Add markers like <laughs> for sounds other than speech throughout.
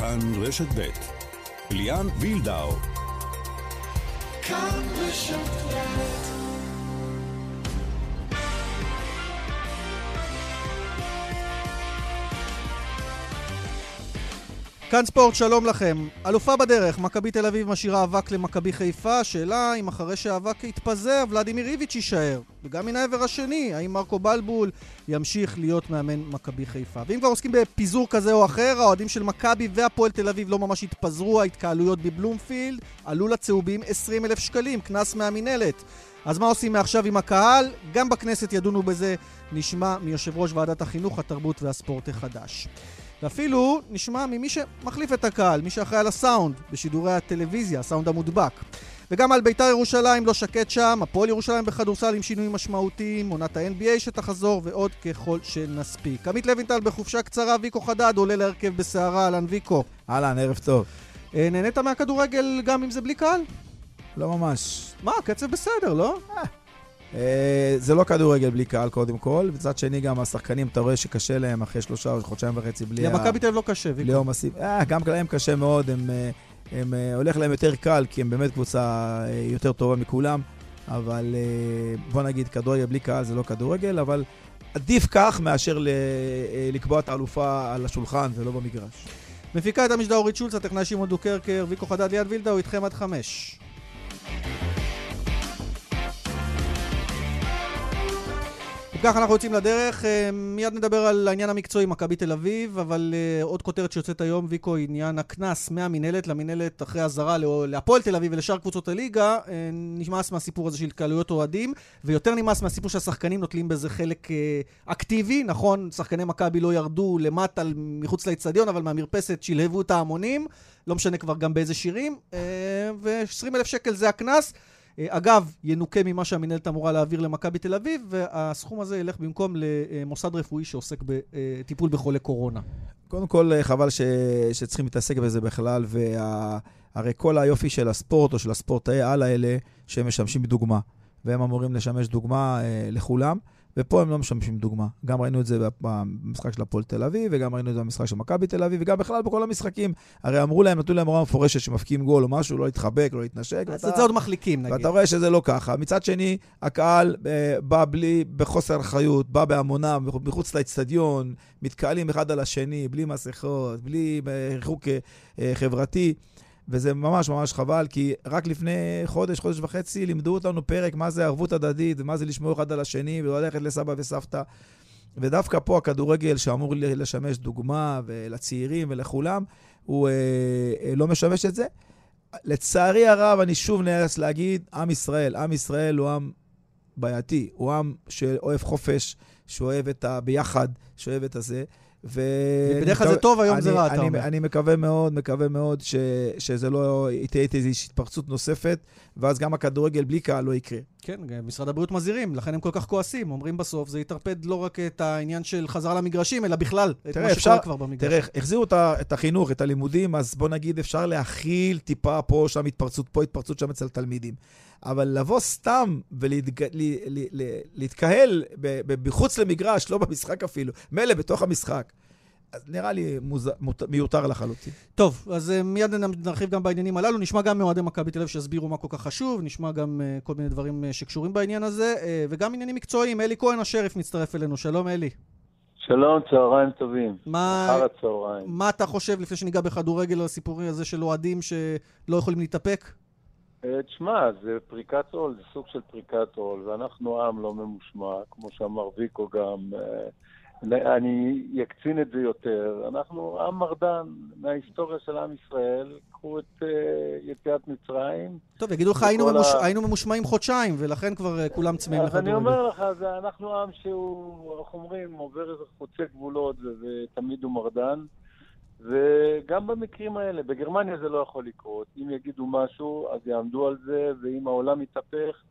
כאן רשת ב' ליאן וילדאו. כאן רשת ב' כאן ספורט, שלום לכם. אלופה בדרך, מכבי תל אביב משאירה אבק למכבי חיפה, שאלה אם אחרי שהאבק יתפזר, ולדימיר איביץ' יישאר. וגם מן העבר השני, האם מרקו בלבול ימשיך להיות מאמן מכבי חיפה. ואם כבר עוסקים בפיזור כזה או אחר, האוהדים של מכבי והפועל תל אביב לא ממש התפזרו, ההתקהלויות בבלומפילד עלו לצהובים 20 אלף שקלים, קנס מהמינהלת. אז מה עושים מעכשיו עם הקהל? גם בכנסת ידונו בזה, נשמע מיושב ראש ועדת החינוך, התרבות והספורט החדש. ואפילו נשמע ממי שמחליף את הקהל, מי שאחראי על הסאונד בשידורי הטלוויזיה, הסאונד המודבק. וגם על בית"ר ירושלים לא שקט שם, הפועל ירושלים בכדורסל עם שינויים משמעותיים, עונת ה-NBA שתחזור ועוד ככל שנספיק. עמית לוינטל בחופשה קצרה, ויקו חדד עולה להרכב בסערה, אהלן ויקו. אהלן, ערב טוב. אה, נהנית מהכדורגל גם אם זה בלי קהל? לא ממש. מה, קצב בסדר, לא? אה, זה לא כדורגל בלי קהל קודם כל, מצד שני גם השחקנים, אתה רואה שקשה להם אחרי שלושה או חודשיים וחצי בלי... למכבי תל אביב לא קשה, בלי עומסים. אה, גם להם קשה מאוד, הם, אה, הם, הולך להם יותר קל, כי הם באמת קבוצה יותר טובה מכולם, אבל בוא נגיד, כדורגל בלי קהל זה לא כדורגל, אבל עדיף כך מאשר לקבוע את האלופה על השולחן ולא במגרש. מפיקה את המשדר אורית שולץ, הטכנאי שמעון דוקרקר, ויקו חדד ליד וילדה, הוא איתכם עד חמש. כך אנחנו יוצאים לדרך, אה, מיד נדבר על העניין המקצועי, מכבי תל אביב, אבל uh, עוד כותרת שיוצאת היום, ויקו, עניין הקנס מהמינהלת למינהלת אחרי אזהרה להפועל תל אביב ולשאר קבוצות הליגה, uh, נמאס מהסיפור הזה של התקהלויות אוהדים, ויותר נמאס מהסיפור שהשחקנים נוטלים בזה חלק אקטיבי, נכון, שחקני מכבי לא ירדו למטה מחוץ לאצטדיון, אבל מהמרפסת שלהבו את ההמונים, לא משנה כבר גם באיזה שירים, uh, ו-20 אלף שקל זה הקנס. אה, אגב, ינוקה ממה שהמינהלת אמורה להעביר למכבי תל אביב, והסכום הזה ילך במקום למוסד רפואי שעוסק בטיפול בחולי קורונה. קודם כל, אה, חבל ש... שצריכים להתעסק בזה בכלל, והרי כל היופי של הספורט או של הספורטאי על האלה, שהם משמשים דוגמה, והם אמורים לשמש דוגמה אה, לכולם. ופה הם לא משמשים דוגמה. גם ראינו את זה במשחק של הפועל תל אביב, וגם ראינו את זה במשחק של מכבי תל אביב, וגם בכלל בכל המשחקים. הרי אמרו להם, נתנו להם הוראה מפורשת שמפקיעים גול או משהו, לא להתחבק, לא להתנשק. אז את זה עוד מחליקים, נגיד. ואתה רואה שזה לא ככה. מצד שני, הקהל אה, בא בלי, בחוסר אחריות, בא בהמוניו, מחוץ לאצטדיון, מתקהלים אחד על השני, בלי מסכות, בלי אה, ריחוק אה, חברתי. וזה ממש ממש חבל, כי רק לפני חודש, חודש וחצי, לימדו אותנו פרק מה זה ערבות הדדית, ומה זה לשמור אחד על השני, וללכת לסבא וסבתא. ודווקא פה הכדורגל, שאמור לשמש דוגמה לצעירים ולכולם, הוא אה, אה, לא משמש את זה. לצערי הרב, אני שוב נאלץ להגיד, עם ישראל, עם ישראל הוא עם בעייתי, הוא עם שאוהב חופש, שאוהב את הביחד, שאוהב את הזה. ו... בדרך כלל זה טוב, היום אני, זה רע, אתה אומר. אני מקווה מאוד, מקווה מאוד ש, שזה לא תהיה איזושהי התפרצות נוספת, ואז גם הכדורגל בלי קהל לא יקרה. כן, משרד הבריאות מזהירים, לכן הם כל כך כועסים. אומרים בסוף, זה יטרפד לא רק את העניין של חזרה למגרשים, אלא בכלל, את מה שקורה כבר במגרש. תראה, החזירו את החינוך, את הלימודים, אז בוא נגיד, אפשר להכיל טיפה פה, שם התפרצות, פה התפרצות, שם אצל תלמידים. אבל לבוא סתם ולהתקהל מחוץ למגרש, לא במשחק אפילו, מילא בתוך המשחק. אז נראה לי מוז... מיותר לחלוטין. טוב, אז uh, מיד נרחיב גם בעניינים הללו. נשמע גם מאוהדי מכבי תל אביב שיסבירו מה כל כך חשוב, נשמע גם uh, כל מיני דברים uh, שקשורים בעניין הזה, uh, וגם עניינים מקצועיים. אלי כהן השריף מצטרף אלינו. שלום, אלי. שלום, צהריים טובים. מה, אחר הצהריים. מה אתה חושב, לפני שניגע בכדורגל, על הסיפורי הזה של אוהדים שלא יכולים להתאפק? תשמע, זה פריקת עול, זה סוג של פריקת עול, ואנחנו עם לא ממושמע, כמו שאמר ויקו גם. אני אקצין את זה יותר. אנחנו עם מרדן מההיסטוריה של עם ישראל. קחו את uh, יציאת מצרים. טוב, יגידו לך, היינו, ממוש... ה... היינו ממושמעים חודשיים, ולכן כבר uh, כולם צמאים לך. אז אני אומר לך, זה, אנחנו עם שהוא, איך אומרים, עובר איזה חוצה גבולות, ותמיד הוא מרדן. וגם במקרים האלה, בגרמניה זה לא יכול לקרות. אם יגידו משהו, אז יעמדו על זה, ואם העולם יתהפך,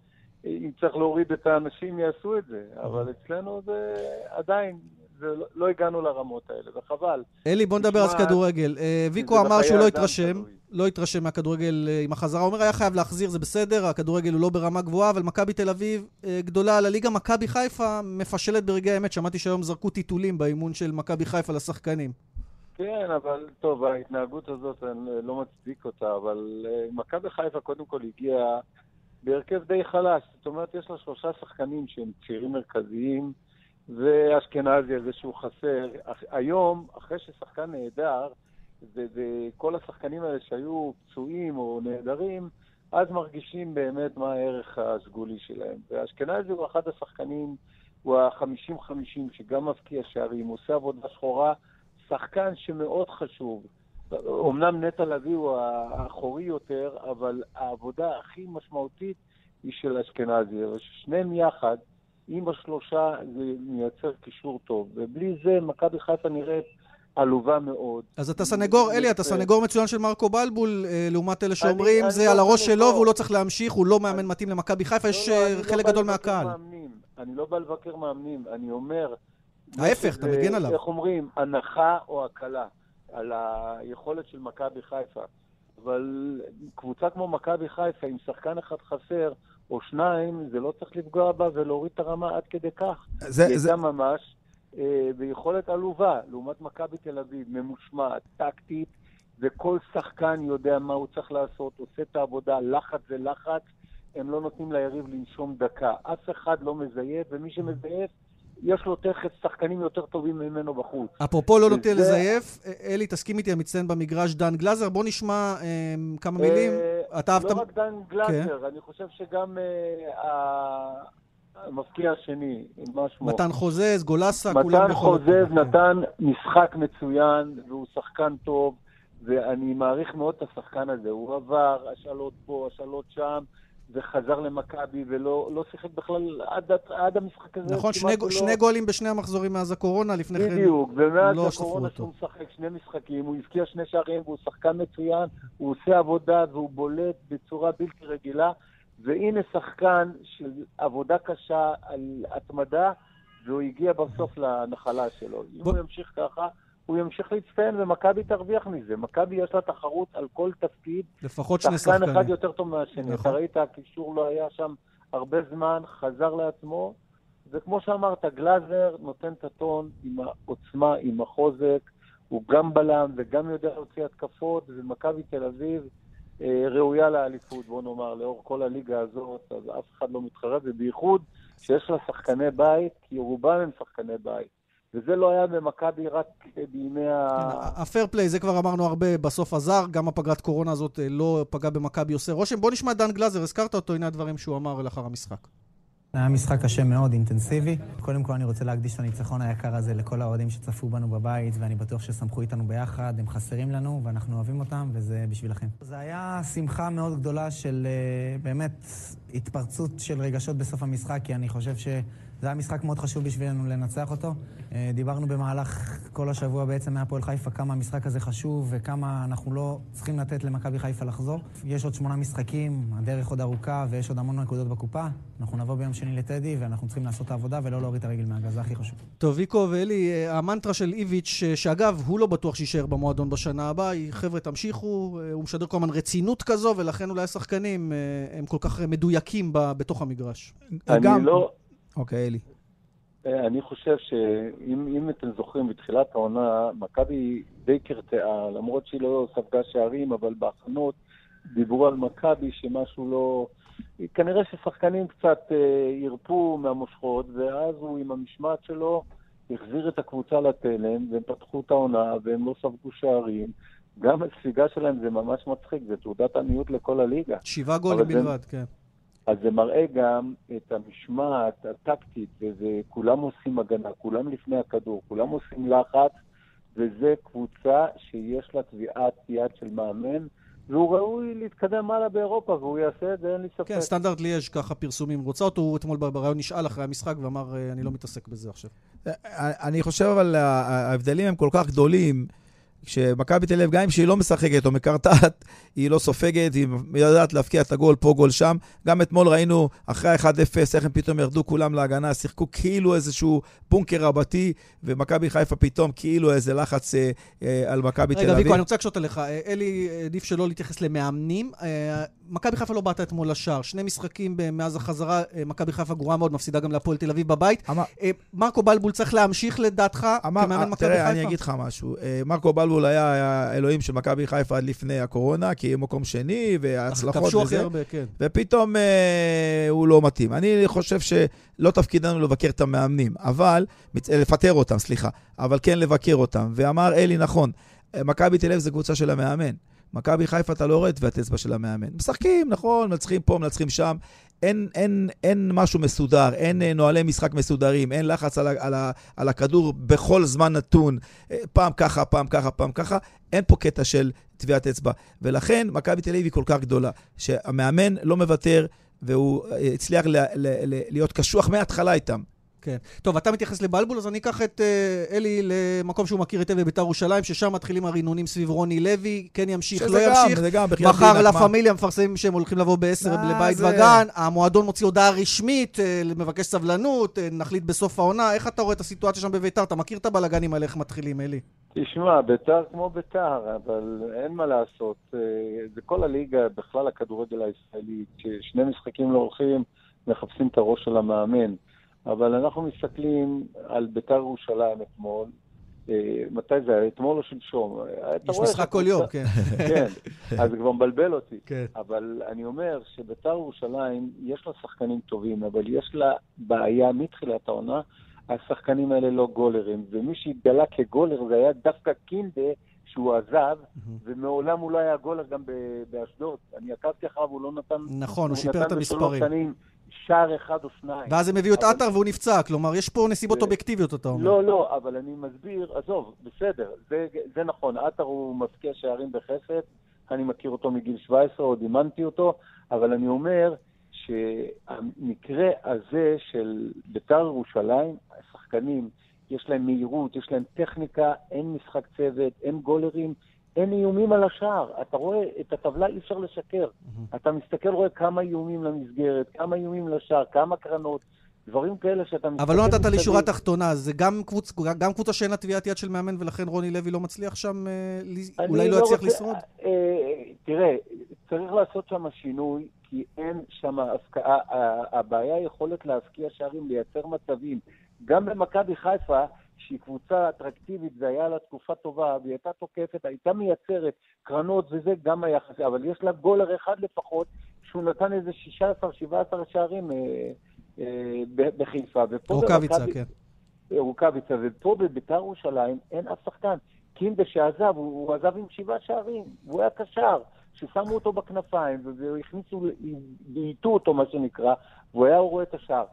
אם צריך להוריד את האנשים, יעשו את זה. אבל אצלנו זה עדיין, ולא לא הגענו לרמות האלה, וחבל. אלי, בוא נדבר על כדורגל. אה, ויקו אמר שהוא לא התרשם, לא התרשם מהכדורגל אה, עם החזרה. הוא אומר, היה חייב להחזיר, זה בסדר, הכדורגל הוא לא ברמה גבוהה, אבל מכבי תל אביב אה, גדולה על הליגה. מכבי חיפה מפשלת ברגעי האמת. שמעתי שהיום זרקו טיטולים באימון של מכבי חיפה לשחקנים. כן, אבל טוב, ההתנהגות הזאת, אני לא מצדיק אותה, אבל מכבי חיפה קודם כל הגיעה בהרכב די חלש. זאת אומרת, יש לה שלושה שחקנים שהם צעירים מרכזיים, ואשכנזי הזה שהוא חסר. היום, אחרי ששחקן נהדר, וכל השחקנים האלה שהיו פצועים או נהדרים, אז מרגישים באמת מה הערך הסגולי שלהם. ואשכנזי הוא אחד השחקנים, הוא ה-50-50, שגם מבקיע שערים, עושה עבודה שחורה, שחקן שמאוד חשוב. אמנם נטע לביא הוא האחורי יותר, אבל העבודה הכי משמעותית היא של אשכנזי. ושניהם יחד, עם השלושה, זה מייצר קישור טוב. ובלי זה, מכבי חיפה נראית עלובה מאוד. אז אתה סנגור, אלי, אתה סנגור מצוין של מרקו בלבול, אה, לעומת אלה שאומרים, זה על לא הראש שלו והוא לא צריך להמשיך, הוא לא מאמן מתאים למכבי חיפה, יש לא, אה, לא חלק גדול מהקהל. אני לא בא לבקר מאמנים, אני אומר... ההפך, אתה מגן עליו. איך אומרים, הנחה או הקלה על היכולת של מכבי חיפה. אבל קבוצה כמו מכבי חיפה, עם שחקן אחד חסר, או שניים, זה לא צריך לפגוע בה ולהוריד את הרמה עד כדי כך. זה, היא הייתה ממש אה, ביכולת עלובה, לעומת מכבי תל אביב, ממושמעת, טקטית, וכל שחקן יודע מה הוא צריך לעשות, עושה את העבודה, לחץ זה לחץ, הם לא נותנים ליריב לנשום דקה. אף אחד לא מזייף, ומי שמזייף, יש לו תכף שחקנים יותר טובים ממנו בחוץ. אפרופו לא נותן לזייף, אלי, תסכים איתי, המצטיין במגרש דן גלאזר. בוא נשמע אה, כמה מילים. אה, אתה אהבת... לא רק דן גלאזר, כן. אני חושב שגם אה, המפקיע השני, מה שמו? מתן חוזז, גולסה, כולם. מתן חוזז נתן משחק מצוין, והוא שחקן טוב, ואני מעריך מאוד את השחקן הזה. הוא עבר השאלות פה, השאלות שם. וחזר למכבי ולא לא שיחק בכלל עד, עד המשחק הזה. נכון, שני, לא... שני גולים בשני המחזורים מאז הקורונה, לפני כן בדיוק, ומאז לא הקורונה שהוא משחק שני משחקים, הוא הבקיע שני שערים והוא שחקן מצוין, הוא עושה עבודה והוא בולט בצורה בלתי רגילה, והנה שחקן של עבודה קשה על התמדה, והוא הגיע בסוף לנחלה שלו. אם הוא ימשיך ככה... הוא ימשיך להצטיין ומכבי תרוויח מזה. מכבי יש לה תחרות על כל תפקיד. לפחות שני שחקנים. שחקן אחד יותר טוב מהשני. נכון. אתה ראית, הקישור לא היה שם הרבה זמן, חזר לעצמו. וכמו שאמרת, גלאזר נותן את הטון עם העוצמה, עם החוזק. הוא גם בלם וגם יודע להוציא התקפות, ומכבי תל אביב אה, ראויה לאליפות, בוא נאמר, לאור כל הליגה הזאת, אז אף אחד לא מתחרט, ובייחוד שיש לה שחקני בית, כי רובם הם שחקני בית. וזה לא היה במכבי רק בימי ה... כן, הפייר פליי, זה כבר אמרנו הרבה, בסוף עזר, גם הפגרת קורונה הזאת אה, לא פגע במכבי עושה רושם. בוא נשמע דן גלזר, הזכרת אותו, הנה הדברים שהוא אמר לאחר המשחק. היה משחק קשה מאוד, אינטנסיבי. קודם כל אני רוצה להקדיש את הניצחון היקר הזה לכל האוהדים שצפו בנו בבית, ואני בטוח ששמחו איתנו ביחד, הם חסרים לנו, ואנחנו אוהבים אותם, וזה בשבילכם. זה היה שמחה מאוד גדולה של אה, באמת התפרצות של רגשות בסוף המשחק, כי אני חושב ש... זה היה משחק מאוד חשוב בשבילנו לנצח אותו. אה, דיברנו במהלך כל השבוע בעצם מהפועל חיפה כמה המשחק הזה חשוב וכמה אנחנו לא צריכים לתת למכבי חיפה לחזור. יש עוד שמונה משחקים, הדרך עוד ארוכה ויש עוד המון נקודות בקופה. אנחנו נבוא ביום שני לטדי ואנחנו צריכים לעשות את העבודה ולא להוריד את הרגל מהגז, זה הכי חשוב. טוב, ויקו ואלי, אה, המנטרה של איביץ', אה, שאגב, הוא לא בטוח שיישאר במועדון בשנה הבאה, היא חבר'ה, תמשיכו, הוא משדר כל הזמן רצינות כזו, ולכן אולי השחקנים הם כל כך מדויקים בתוך המגרש. אני גם... לא... אוקיי, אלי. אה, אני חושב שאם אתם זוכרים, בתחילת העונה, מכבי די קרטעה, למרות שהיא לא ספגה שערים, אבל בהכנות דיברו על מכבי שמשהו לא... כנראה ששחקנים קצת ירפו אה, מהמושכות, ואז הוא עם המשמעת שלו החזיר את הקבוצה לתלם, והם פתחו את העונה, והם לא ספגו שערים. גם הספיגה שלהם זה ממש מצחיק, זה תעודת עניות לכל הליגה. שבעה גולים בלבד, כן. אז זה מראה גם את המשמעת הטקטית, וכולם עושים הגנה, כולם לפני הכדור, כולם עושים לחץ, וזה קבוצה שיש לה טביעת יד של מאמן, והוא ראוי להתקדם הלאה באירופה, והוא יעשה את זה, אין לי ספק. כן, סטנדרט לי יש ככה פרסומים. רוצה אותו, הוא אתמול בריאיון נשאל אחרי המשחק ואמר, אה, אני לא מתעסק בזה עכשיו. אה, אני חושב אבל ההבדלים הם כל כך גדולים. כשמכבי תל אביב, גם אם שהיא לא משחקת או מקרטעת, היא לא סופגת, היא יודעת להפקיע את הגול פה, גול שם. גם אתמול ראינו, אחרי 1-0, איך הם פתאום ירדו כולם להגנה, שיחקו כאילו איזשהו בונקר רבתי, ומכבי חיפה פתאום כאילו איזה לחץ אה, אה, על מכבי תל אביב. רגע, ויקו, אני רוצה לקשוט עליך. אה, אלי, עדיף שלא להתייחס למאמנים. אה, מכבי חיפה לא באת אתמול לשער. שני משחקים מאז החזרה, אה, מכבי חיפה גרועה מאוד, מפסידה גם להפועל תל אביב בבית. אמר... אה, מרקו בלבול צריך להמשיך לדעתך אמר... כמאמן מכבי חיפה? תראה, אני אגיד לך משהו. מרקו בלבול היה האלוהים של מכבי חיפה עד לפני הקורונה, כי הוא מקום שני, והצלחות וזה. הרבה, כן. ופתאום אה, הוא לא מתאים. אני חושב שלא תפקידנו לבקר את המאמנים, אבל, לפטר אותם, סליחה, אבל כן לבקר אותם. ואמר אלי נכון, מכבי תל אביב זה קבוצה של המאמן. מכבי חיפה אתה לא רואה טביעת אצבע של המאמן. משחקים, נכון, מנצחים פה, מנצחים שם. אין, אין, אין משהו מסודר, אין אה, נוהלי משחק מסודרים, אין לחץ על, על, על הכדור בכל זמן נתון, אה, פעם ככה, פעם ככה, פעם ככה. אין פה קטע של טביעת אצבע. ולכן מכבי תל אביב היא כל כך גדולה, שהמאמן לא מוותר, והוא אה, הצליח ל, ל, ל, להיות קשוח מההתחלה איתם. כן. טוב, אתה מתייחס לבלבול, אז אני אקח את uh, אלי למקום שהוא מכיר היטב בביתר ירושלים, ששם מתחילים הרינונים סביב רוני לוי, כן ימשיך, לא גם, ימשיך. שזה גם, בחייאת מחר לה פמיליה מפרסמים שהם הולכים לבוא בעשר אה, לבית זה... וגן, המועדון מוציא הודעה רשמית, uh, מבקש סבלנות, uh, נחליט בסוף העונה. איך אתה רואה את הסיטואציה שם בביתר? אתה מכיר את הבלאגנים האלה, איך מתחילים, אלי? תשמע, ביתר כמו ביתר, אבל אין מה לעשות. זה כל הליגה, בכלל הכדורגל הישראלי, כששני משחקים לא הולכים, מחפשים את הראש של המאמן. אבל אנחנו מסתכלים על ביתר ירושלים אתמול, אה, מתי זה היה? אתמול או שלשום? יש משחק כל יום, כן. <laughs> כן, אז זה כבר מבלבל אותי. כן. אבל אני אומר שביתר ירושלים, יש לה שחקנים טובים, אבל יש לה בעיה מתחילת העונה, השחקנים האלה לא גולרים. ומי שהתגלה כגולר זה היה דווקא קינדה, שהוא עזב, ומעולם הוא לא היה גולר גם באשדוד. אני עקבתי אחריו, הוא לא נתן... נכון, הוא שיפר את המספרים. שער אחד או שניים. ואז הם הביאו את עטר והוא נפצע, כלומר, יש פה נסיבות אובייקטיביות, אתה אומר. לא, לא, אבל אני מסביר, עזוב, בסדר, זה, זה נכון, עטר הוא מפקיע שערים בחסד, אני מכיר אותו מגיל 17, עוד אימנתי אותו, אבל אני אומר שהמקרה הזה של בית"ר ירושלים, השחקנים, יש להם מהירות, יש להם טכניקה, אין משחק צוות, אין גולרים, אין איומים על השער. אתה רואה, את הטבלה אי אפשר לשקר. Mm-hmm. אתה מסתכל, רואה כמה איומים למסגרת, כמה איומים לשער, כמה קרנות, דברים כאלה שאתה מסתכל... אבל לא נתת לי שורה תחתונה, זה גם, קבוצ... גם קבוצה שאין לה טביעת יד של מאמן, ולכן רוני לוי לא מצליח שם, אה, אולי לא, לא יצליח. לשרוד? אה, תראה, צריך לעשות שם שינוי, כי אין שם הפקעה, הבעיה יכולת להפקיע שערים, לייצר מצבים. גם במכבי חיפה, שהיא קבוצה אטרקטיבית, זה היה לה תקופה טובה, והיא הייתה תוקפת, הייתה מייצרת קרנות וזה גם היה חסר, אבל יש לה גולר אחד לפחות, שהוא נתן איזה 16-17 שערים אה, אה, בחיפה. רוקאביצה, כן. רוקאביצה, ופה בביתר ירושלים אין אף שחקן. קינדה שעזב, הוא, הוא עזב עם שבעה שערים, והוא היה קשר, ששמו אותו בכנפיים, והכניסו, בעיטו אותו, מה שנקרא, והוא היה רואה את השער.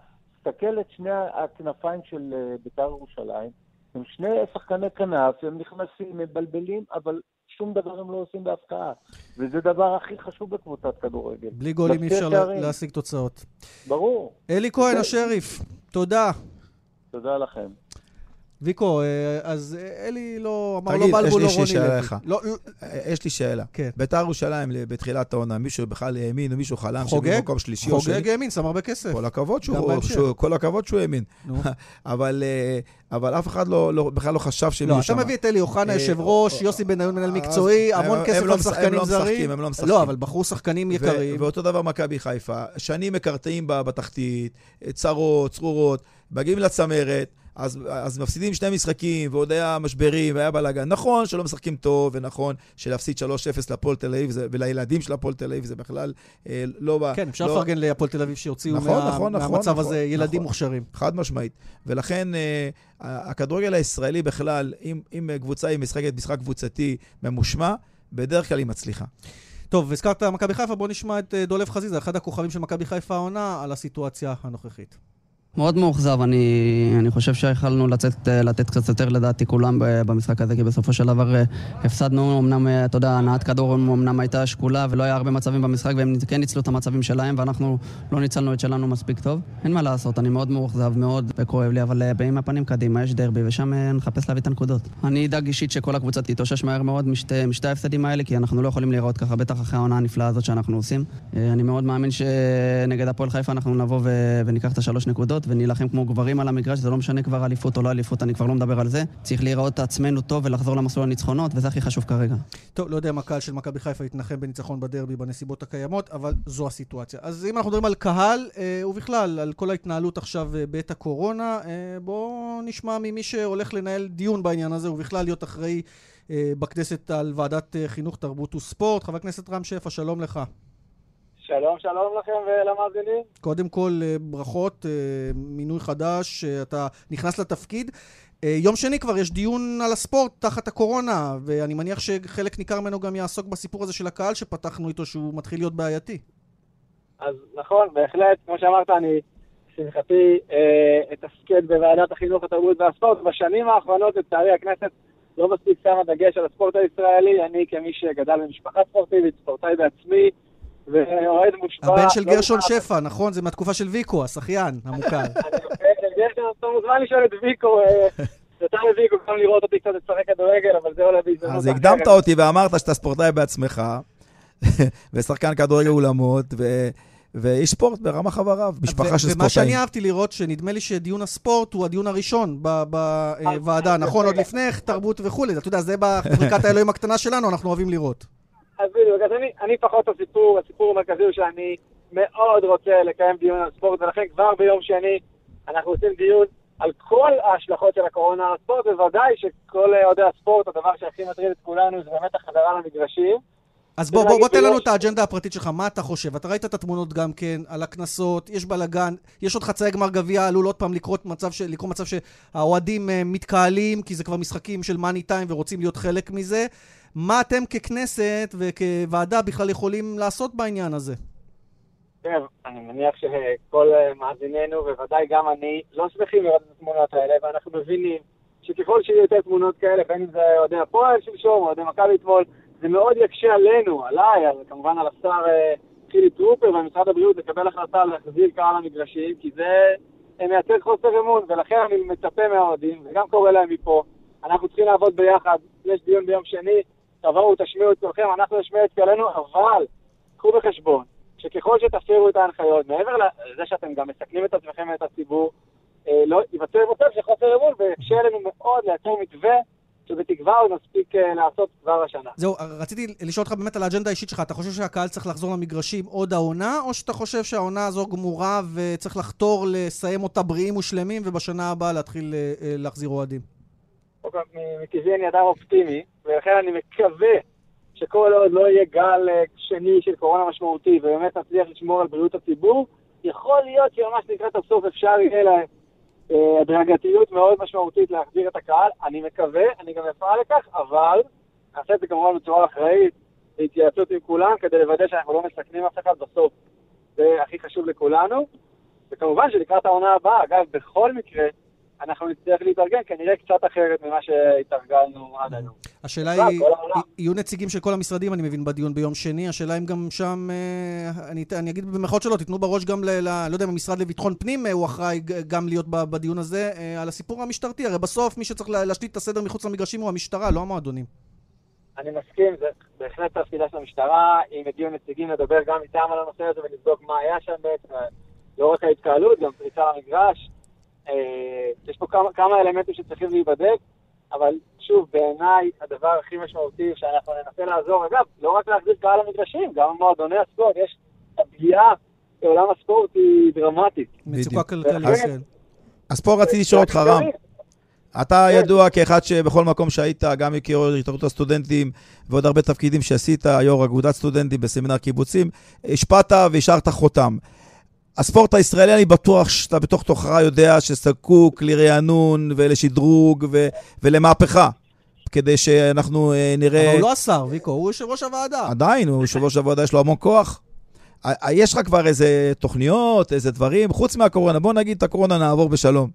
תסתכל את שני הכנפיים של אה, בית"ר ירושלים, הם שני שחקני כנף, הם נכנסים, מבלבלים, אבל שום דבר הם לא עושים בהפקעה. וזה דבר הכי חשוב בקבוצת כדורגל. בלי גולים אי אפשר. להשיג תוצאות. ברור. אלי כהן, השריף, תודה. תודה לכם. ויקו, אה, אז אה, אלי לא אמר לא בלבול, לא רוני לוי. לא, אה, יש לי שאלה. כן. ביתר ירושלים בתחילת העונה, מישהו בכלל האמין, או מישהו חלם שהוא במקום שלישי או שני? חוגג האמין, שם הרבה כסף. כל הכבוד שהוא, כל הכבוד שהוא האמין. <laughs> אבל, אבל אף אחד לא, לא, בכלל לא חשב שהם יהיו שם. לא, אתה מביא את אלי אוחנה, יושב ראש, יוסי בניון, מנהל מקצועי, המון כסף על שחקנים זרים. הם לא משחקים, לא, אבל בחרו שחקנים יקרים. ואותו דבר מכבי חיפה, שנים מקרטעים בתחתית, צרות, צרורות, מגיעים לצמרת. אז, אז מפסידים שני משחקים, ועוד היה משברים, והיה בלאגן. נכון שלא משחקים טוב, ונכון שלהפסיד 3-0 להפועל תל אביב, ולילדים של הפועל תל אביב, זה בכלל אה, לא... כן, אפשר לא- לפרגן לא... להפועל תל אביב שהוציאו נכון, מה, נכון, נכון מהמצב נכון, הזה נכון, ילדים נכון, מוכשרים. חד משמעית. ולכן אה, הכדורגל הישראלי בכלל, אם, אם קבוצה היא משחקת משחק קבוצתי ממושמע, בדרך כלל היא מצליחה. טוב, הזכרת מכבי חיפה, בוא נשמע את אה, דולב חזיזה, אחד הכוכבים של מכבי חיפה העונה, על הסיטואציה הנוכחית. מאוד מאוכזב, אני, אני חושב שיכלנו לצאת, לתת קצת יותר לדעתי כולם במשחק הזה, כי בסופו של דבר אה, הפסדנו, אמנם, אה, אתה יודע, הנעת כדור אמנם הייתה שקולה ולא היה הרבה מצבים במשחק, והם כן ניצלו את המצבים שלהם, ואנחנו לא ניצלנו את שלנו מספיק טוב. אין מה לעשות, אני מאוד מאוכזב, מאוד וכואב לי, אבל אה, עם הפנים קדימה, יש דרבי, ושם נחפש להביא את הנקודות. אני אדאג אישית שכל הקבוצה תתאושש מהר מאוד משתי, משתי ההפסדים האלה, כי אנחנו לא יכולים להיראות ככה, בטח אחרי העונה הנפלאה הזאת שאנחנו עושים. אני מאוד מאמין שנגד הפועל חיפה אנחנו נבוא וניקח את השלוש נקודות, ונילחם כמו גברים על המגרש, זה לא משנה כבר אליפות או לא אליפות, אני כבר לא מדבר על זה. צריך להיראות עצמנו טוב ולחזור למסלול הניצחונות, וזה הכי חשוב כרגע. טוב, לא יודע אם הקהל של מכבי חיפה יתנחם בניצחון בדרבי בנסיבות הקיימות, אבל זו הסיטואציה. אז אם אנחנו מדברים על קהל, אה, ובכלל, על כל ההתנהלות עכשיו אה, בעת הקורונה, אה, בואו נשמע ממי שהולך לנהל דיון בעניין הזה, ובכלל להיות אחראי בכנסת על ועדת חינוך, תרבות וספורט. חבר הכנסת רם שפע, שלום לך. שלום, שלום לכם ולמאזינים. קודם כל, אה, ברכות, אה, מינוי חדש, אה, אתה נכנס לתפקיד. יום שני כבר יש דיון על הספורט תחת הקורונה, ואני מניח שחלק ניכר ממנו גם יעסוק בסיפור הזה של הקהל שפתחנו איתו, שהוא מתחיל להיות בעייתי. אז נכון, בהחלט, כמו שאמרת, אני, לשמחתי, אה, אתפקד בוועדת החינוך, התרבות והספורט. בשנים האחרונות, לצערי, הכנסת לא מספיק שמה דגש על הספורט הישראלי. אני, כמי שגדל במשפחה ספורטיבית, ספורטאי בעצמי, ואוהד מושפע... הבן של לא גרשון. שפע, נכון? זה מהתקופה של ויקו, השחיין, המוכר. <laughs> גרשון, אתה מוזמן לשאול את ויקו, אה, יותר לויקו גם לראות אותי קצת לשחק כדורגל, אבל זה עולה בהזדמנות אז. הקדמת אותי ואמרת שאתה ספורטאי בעצמך, <laughs> ושחקן כדורגל אולמות. ואיש ספורט ברמה חבריו, משפחה של ומה שאני ספורטאים. אהבתי לראות, שנדמה לי שדיון הספורט הוא הדיון הראשון בוועדה, אז- נכון? אז- עוד לפני תרבות וכולי. אתה יודע, זה בחלקת <laughs> האלוהים הקטנה שלנו, אנחנו אוהבים לראות. אז בדיוק, אז אני, אני פחות הסיפור, הסיפור המרכזי הוא שאני מאוד רוצה לקיים דיון על ספורט, ולכן כבר ביום שני אנחנו עושים דיון על כל ההשלכות של הקורונה על הספורט, בוודאי שכל אוהדי הספורט, הדבר שהכי מטריד את כולנו זה באמת החזרה למגרשים. אז בוא, בוא, בוא תן לנו את האג'נדה הפרטית שלך, מה אתה חושב? אתה ראית את התמונות גם כן, על הקנסות, יש בלאגן, יש עוד חצאי גמר גביע, עלול עוד פעם לקרות מצב, ש... לקרות מצב שהאוהדים אה, מתקהלים, כי זה כבר משחקים של מאני טיים ורוצים להיות חלק מזה. מה אתם ככנסת וכוועדה בכלל יכולים לעשות בעניין הזה? כן, אני מניח שכל אה, מאזיננו, בוודאי גם אני, לא שמחים לראות את התמונות האלה, ואנחנו מבינים שככל שיהיו יותר תמונות כאלה, בין אם זה אוהדי הפועל שלשום, או אוהדי מכבי אתמול, זה מאוד יקשה עלינו, עליי, על- כמובן על השר אה, חילי טרופר ומשרד הבריאות לקבל החלטה להחזיר קהל למגרשים, כי זה אה, מייצר חוסר אמון, ולכן אני מצפה מהאוהדים, וגם קורא להם מפה, אנחנו צריכים לעבוד ביחד, יש דיון ביום שני, תבואו, תשמיעו את קולכם, אנחנו נשמיע את קולנו, אבל קחו בחשבון שככל שתפרו את ההנחיות, מעבר לזה שאתם גם מסכנים את עצמכם ואת הציבור, אה, לא ייווצר מצב של חוסר אמון, ויקשה עלינו מאוד לייצר מתווה שבתקווה עוד נספיק אה, לעשות כבר השנה. זהו, רציתי לשאול אותך באמת על האג'נדה האישית שלך. אתה חושב שהקהל צריך לחזור למגרשים עוד העונה, או שאתה חושב שהעונה הזו גמורה וצריך לחתור לסיים אותה בריאים ושלמים, ובשנה הבאה להתחיל אה, להחזיר אוהדים? מטבעי אני אדם אופטימי, ולכן אני מקווה שכל עוד לא יהיה גל אה, שני של קורונה משמעותי, ובאמת נצליח לשמור על בריאות הציבור, יכול להיות שממש לקראת הסוף אפשר יהיה לה אה, הדרגתיות מאוד משמעותית להחזיר את הקהל. אני מקווה, אני גם אפעל לכך, אבל נעשה את זה כמובן בצורה אחראית, בהתייעצות עם כולם, כדי לוודא שאנחנו לא מסכנים אף אחד בסוף. זה הכי חשוב לכולנו. וכמובן שלקראת העונה הבאה, אגב, בכל מקרה, אנחנו נצטרך להתארגן כנראה קצת אחרת ממה שהתארגלנו עד היום. השאלה בכלל, היא. יהיו נציגים של כל המשרדים, אני מבין, בדיון ביום שני. השאלה אם גם שם, אה, אני, אני אגיד במירכאות שלא, תיתנו בראש גם ל... לא יודע אם המשרד לביטחון פנים אה, הוא אחראי גם להיות בדיון הזה, אה, על הסיפור המשטרתי. הרי בסוף מי שצריך לה- להשליט את הסדר מחוץ למגרשים הוא המשטרה, לא המועדונים. אני מסכים, זה בהחלט תפקידה של המשטרה, אם הגיעו נציגים לדבר גם איתם על הנושא הזה ולבדוק מה היה שם בעצם, לא רק ההתקהלות, גם פריצה למגרש. אה, יש פה כמה, כמה אלמנטים שצריכים להיבדק, אבל שוב, בעיניי הדבר הכי משמעותי שאנחנו ננסה לעזור, אגב, לא רק להחזיר קהל למגרשים, גם מועדוני הספורט, יש, הפגיעה בעולם הספורט היא דרמטית. מצוקה. כלכלית, בהחלט. כן. אז פה רציתי לשאול אותך, רם, אתה ידוע כאחד שבכל מקום שהיית, גם כיו"ר התאחדות הסטודנטים ועוד הרבה תפקידים שעשית, יו"ר אגודת סטודנטים בסמינר קיבוצים, השפעת והשארת חותם. הספורט הישראלי, אני בטוח שאתה בתוך תוכך יודע שזקוק לרענון ולשדרוג ו- ולמהפכה, כדי שאנחנו אה, נראה... אבל הוא לא השר, ויקו, הוא יושב ראש הוועדה. עדיין, הוא יושב ראש הוועדה, יש לו המון כוח. יש לך כבר איזה תוכניות, איזה דברים, חוץ מהקורונה, בוא נגיד את הקורונה נעבור בשלום.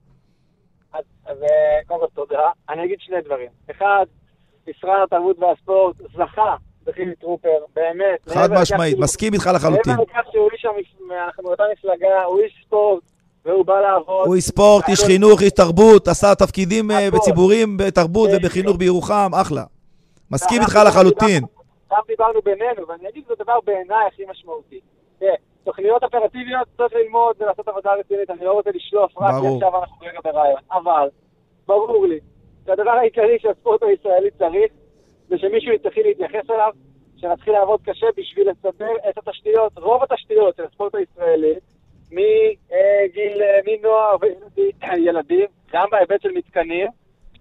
אז, אז אה, קודם כל תודה. אני אגיד שני דברים. אחד, משרד התרבות והספורט זכה בחילי טרופר, באמת. חד משמעית, מסכים איתך לחלוטין. מעבר לכך שהוא איש, אנחנו באותה מפלגה, הוא איש ספורט, והוא בא לעבוד. הוא איש ספורט, איש חינוך, איש תרבות, עשה תפקידים אה. בציבורים, בתרבות כן. ובחינוך בירוחם, אחלה. מסכים איתך לחלוטין. גם דיברנו בינינו, ואני אגיד שזה דבר בעיניי הכי משמעותי. תראה, תוכניות אופרטיביות צריך ללמוד ולעשות עבודה רצינית, אני לא רוצה לשלוף רק. עכשיו אנחנו רגע ברעיון, אבל ברור לי שהדבר העיקרי שהספורט הישראלי צריך זה שמישהו יתחיל להתייחס אליו, שנתחיל לעבוד קשה בשביל לסדר את התשתיות, רוב התשתיות של הספורט הישראלי, מגיל, אה, מנוער וילדים, גם בהיבט של מתקנים,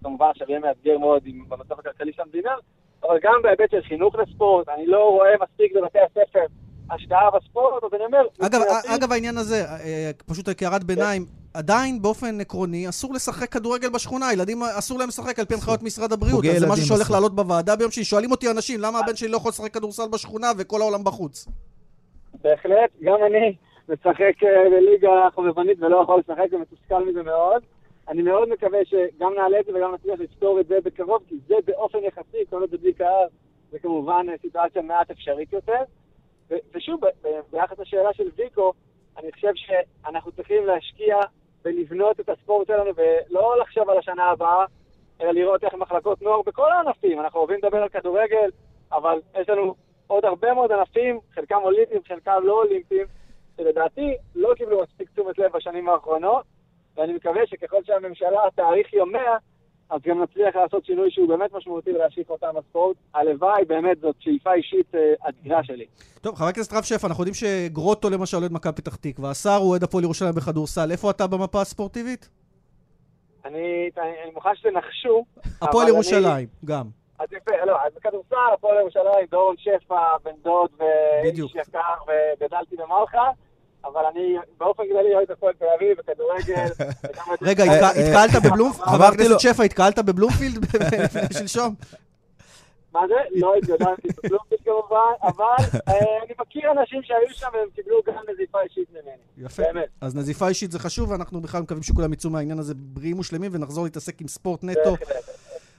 כמובן עכשיו יהיה מאתגר מאוד עם- במצב הכלכלי של המדינה, אבל גם בהיבט של חינוך לספורט, אני לא רואה מספיק בבתי הספר השקעה בספורט, אז אני אומר... אגב, אגב, העניין הזה, אה, פשוט כהערת ביניים, עדיין באופן עקרוני אסור לשחק כדורגל בשכונה, ילדים אה, אסור להם לשחק על פי הנחיות משרד הבריאות, אז זה משהו שהולך. לעלות בוועדה ביום שני. שואלים אותי אנשים, למה הבן שלי לא יכול לשחק כדורסל בשכונה וכל העולם בחוץ? בהחלט, גם אני משחק אה, בליגה חובבנית ולא יכול לשחק ומתוסכל מזה מאוד. אני מאוד מקווה שגם נעלה את זה וגם נצליח לפתור את זה בקרוב, כי זה באופן יחסי, כל עוד זה בלי קהל, זה כמובן אה, סיטואציה מעט אפשרית יותר. ושוב, ביחס לשאלה של ויקו, אני חושב שאנחנו צריכים להשקיע ולבנות את הספורט שלנו ולא לחשוב על השנה הבאה, אלא לראות איך מחלקות נוער בכל הענפים. אנחנו אוהבים לדבר על כדורגל, אבל יש לנו עוד הרבה מאוד ענפים, חלקם אולימפיים, חלקם לא אולימפיים, שלדעתי לא קיבלו מספיק תשומת לב בשנים האחרונות, ואני מקווה שככל שהממשלה תאריך יומיה, אז גם נצליח לעשות שינוי שהוא באמת משמעותי ולהשאיף אותם בספורט. הלוואי, באמת, זאת שאיפה אישית אה, אדירה שלי. טוב, חבר הכנסת רב שפע, אנחנו יודעים שגרוטו למשל אוהד מכבי פתח תקווה, השר הוא אוהד הפועל ירושלים בכדורסל, איפה אתה במפה הספורטיבית? אני, אני, מוכן שתנחשו. הפועל ירושלים, גם. אני, אז יפה, לא, אז בכדורסל, הפועל ירושלים, דורון שפע, בן דוד. ואיש יקר, וגדלתי במלחה. אבל אני באופן כללי אוהד הפועל תל אביב <laughs> אוהד- רגע, אה, אה, התקהלת בבלומפילד? חבר אמרתי לו- הכנסת שפע, התקהלת בבלומפילד <laughs> שלשום? מה זה? לא התגדלתי בבלומפילד כמובן, אבל אה, אני מכיר אנשים שהיו שם והם קיבלו גם נזיפה אישית ממני. יפה. באמת. אז נזיפה אישית זה חשוב, ואנחנו בכלל מקווים שכולם יצאו מהעניין הזה בריאים ושלמים, ונחזור להתעסק עם ספורט נטו.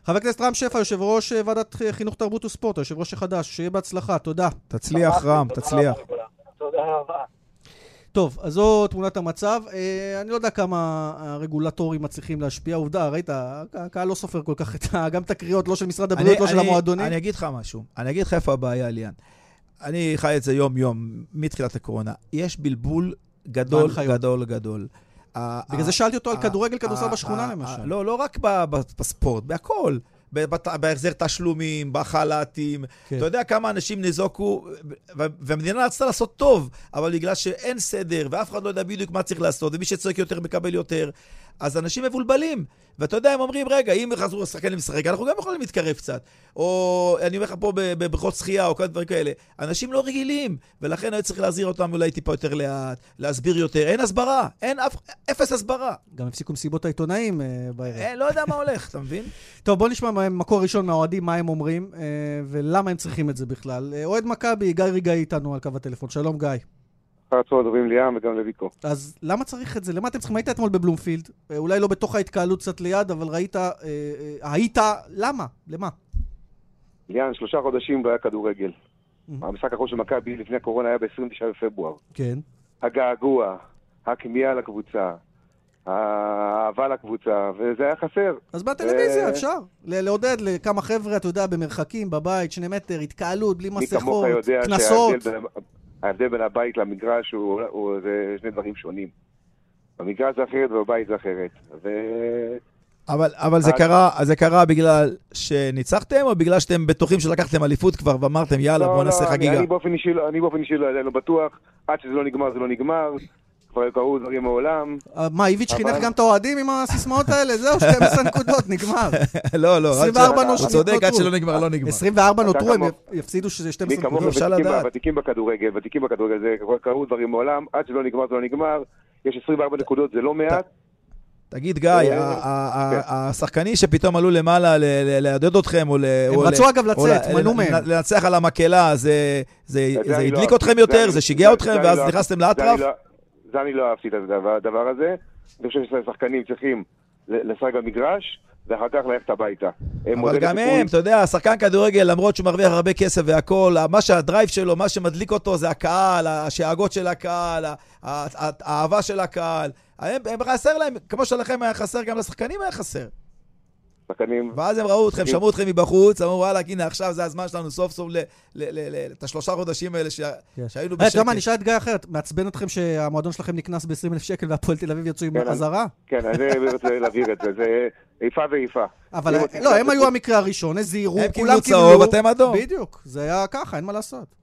חבר הכנסת רם שפע, יושב ראש אה, ועדת חינוך, תרבות וספורט, היושב ראש החדש, שיהיה בהצלחה, תודה. תצליח, רם, תצליח. תודה רבה. טוב, אז זו תמונת המצב. אה, אני לא יודע כמה הרגולטורים מצליחים להשפיע. עובדה, ראית, הקהל לא סופר כל כך את ה- גם את הקריאות, לא של משרד הבריאות, לא של המועדונים. אני אגיד לך משהו. אני אגיד לך איפה הבעיה, ליאן. אני חי את זה יום-יום, מתחילת הקורונה. יש בלבול גדול. גדול, גדול. בגלל זה שאלתי אותו על כדורגל, כדורסל בשכונה למשל. לא, לא רק בספורט, בהכל. בהחזר תשלומים, בחל"תים. כן. אתה יודע כמה אנשים ניזוקו, והמדינה רצתה לעשות טוב, אבל בגלל שאין סדר, ואף אחד לא יודע בדיוק מה צריך לעשות, ומי שצועק יותר מקבל יותר, אז אנשים מבולבלים. ואתה יודע, הם אומרים, רגע, אם חזרו לשחקנים לשחק, אנחנו גם יכולים להתקרב קצת. או אני אומר לך פה בבריכות שחייה, או כל דברים כאלה. אנשים לא רגילים, ולכן היה צריך להזהיר אותם אולי טיפה יותר לאט, להסביר יותר. אין הסברה, אין אף, אפס הסברה. גם הפסיקו מסיבות העיתונאים אה, בערב. אין, לא יודע מה הולך, אתה מבין? <laughs> טוב, בוא נשמע מה- מקור ראשון מהאוהדים, מה הם אומרים, אה, ולמה הם צריכים את זה בכלל. אה, אוהד מכבי, גיא ריגאי איתנו על קו הטלפון. שלום, גיא. אחר הצהריים טובים ליאם וגם לוויקו. אז למה צריך את זה? למה אתם צריכים? היית אתמול בבלומפילד, אה, אולי לא בתוך ההתקהלות קצת ליד, אבל ראית, אה, אה, היית, למה? למה? ליאם, שלושה חודשים לא היה כדורגל. Mhm. המשחק האחרון של מכבי לפני הקורונה היה ב-29 בפברואר. כן. הגעגוע, הכמיהה לקבוצה, האהבה לקבוצה, וזה היה חסר. אז בטלוויזיה אה, אפשר. ל- לעודד לכמה חבר'ה, אתה יודע, במרחקים, בבית, שני מטר, התקהלות, בלי מי כמוך מסכות, יודע קנסות. ההבדל בין הבית למגרש הוא, הוא, זה שני דברים שונים. במגרש זה אחרת ובבית זה אחרת. ו... אבל, אבל זה, אז- קרה, זה קרה בגלל שניצחתם, או בגלל שאתם בטוחים שלקחתם אליפות כבר ואמרתם, יאללה, בואו נעשה אני, חגיגה? אני באופן אישי, לא- אני באופן אישי לא, לא בטוח, עד שזה לא נגמר זה לא נגמר, כבר קרו דברים מעולם. אה, מה, איביץ' חינך גם את האוהדים עם הסיסמאות האלה? זהו, 12 <laughs> נקודות, נגמר. לא, לא, רק 24 ש- הוא נותרו. צודק, עד שלא נגמר, לא נגמר. 24 אתה נותרו, הם יפסידו שזה מי 12 כמוך נקודות. אפשר לדעת. ותיקים בכדורגל, ותיקים בכדורגל, זה כבר קרו דברים מעולם, עד שלא נגמר זה לא נגמר, יש 24 נקודות, זה לא מעט. תגיד, גיא, אה, ה- ה- ה- השחקנים שפתאום עלו למעלה לעודד אתכם, או ל... הם רצו אגב לצאת, מנעו מהם. לנצח על המקהלה, זה לא הדליק אהבתי. אתכם יותר? זה שיגע זה- אתכם, ואז לא- נכנסתם לאטרף? זה אני לא אהבתי את הדבר הדבר הזה. אני חושב שהשחקנים צריכים לשחק במגרש, ואחר כך ללכת הביתה. אבל גם לסיכוי. הם, אתה יודע, שחקן כדורגל, למרות שהוא מרוויח הרבה כסף והכול, מה שהדרייב שלו, מה שמדליק אותו זה הקהל, השאגות של הקהל, האהבה של הקהל. הם, הם חסר להם, כמו שלכם היה חסר, גם לשחקנים היה חסר. שחקנים... ואז הם ראו אתכם, שמעו אתכם מבחוץ, אמרו, וואלה, הנה, עכשיו זה הזמן שלנו סוף סוף את השלושה חודשים האלה כן. שהיינו אה, אתה יודע מה, בשקט. אשאל את גיא אחרת. מעצבן אתכם שהמועדון שלכם נקנס ב-20 אלף שקל והפועל תל אביב יצאו עם כן, אזהרה? כן, אני רוצה להבהיר את זה, זה איפה ואיפה. אבל רוצים לא, הם היו המקרה הראשון, הזהירו, הם כולם קיבלו צהוב, אתם אדום. בדיוק, זה היה ככה, אין מה לעשות.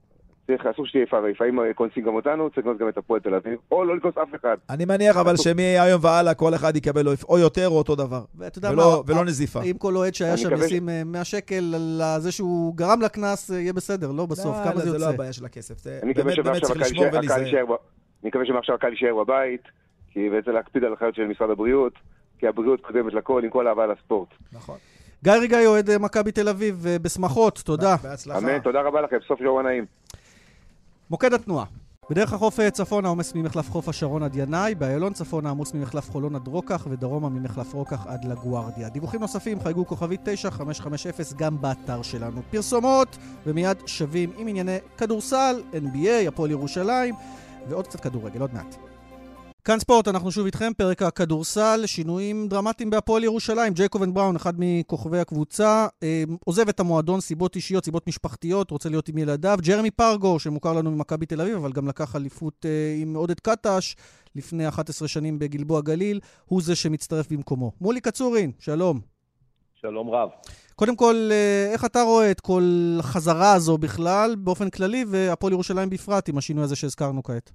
צריך, אסור שתהיה איפה ואיפה. אם קונסים גם אותנו, צריך לקנוס גם את הפועל תל אביב, או לא לקנוס אף אחד. אני מניח אבל שמהיום והלאה כל אחד יקבל או- יותר או אותו דבר. ואתה יודע ולא- מה, ולא נזיפה. אם כל אוהד שהיה שם ישים אה, 100 שקל על זה שהוא גרם לקנס, אה, יהיה בסדר, לא בסוף, לא, כמה לא, זה זה לא יוצא. הבעיה של הכסף. זה אני מקווה באמת באמת שמעכשיו צריך הקהל לשמור ולהיזהר. אני מקווה שמעכשיו הקהל יישאר בבית, כי בעצם להקפיד על הנחיות של משרד הבריאות, כי הבריאות קודמת לכל, עם כל אהבה לספורט. נכון. גיא ריגאי אוהד אה, מכבי תל אביב, אה, בשמחות, תודה. בהצלחה. אמן, תודה רבה לכם, סוף שבוע נעים. מוקד התנועה. בדרך החוף אה, צפונה עומס ממחלף חוף השרון עד ינאי, באיילון צפונה עמוס ממחלף חולון עד רוקח, ודרומה ממחלף רוקח עד לגוארדיה. דיווחים נוספים חייגו כוכבית 9550 גם באתר שלנו. פרסומות, ומיד שבים עם ענייני כדורסל, NBA, הפועל ירושלים, ועוד קצת כדורגל, עוד מעט. כאן ספורט, אנחנו שוב איתכם, פרק הכדורסל, שינויים דרמטיים בהפועל ירושלים. ג'ייקובן בראון, אחד מכוכבי הקבוצה, אה, עוזב את המועדון, סיבות אישיות, סיבות משפחתיות, רוצה להיות עם ילדיו. ג'רמי פרגו, שמוכר לנו ממכבי תל אביב, אבל גם לקח אליפות אה, עם עודד קטש לפני 11 שנים בגלבוע גליל, הוא זה שמצטרף במקומו. מולי קצורין, שלום. שלום רב. קודם כל, אה, איך אתה רואה את כל החזרה הזו בכלל, באופן כללי, והפועל ירושלים בפרט, עם השינוי הזה שהזכרנו כעת?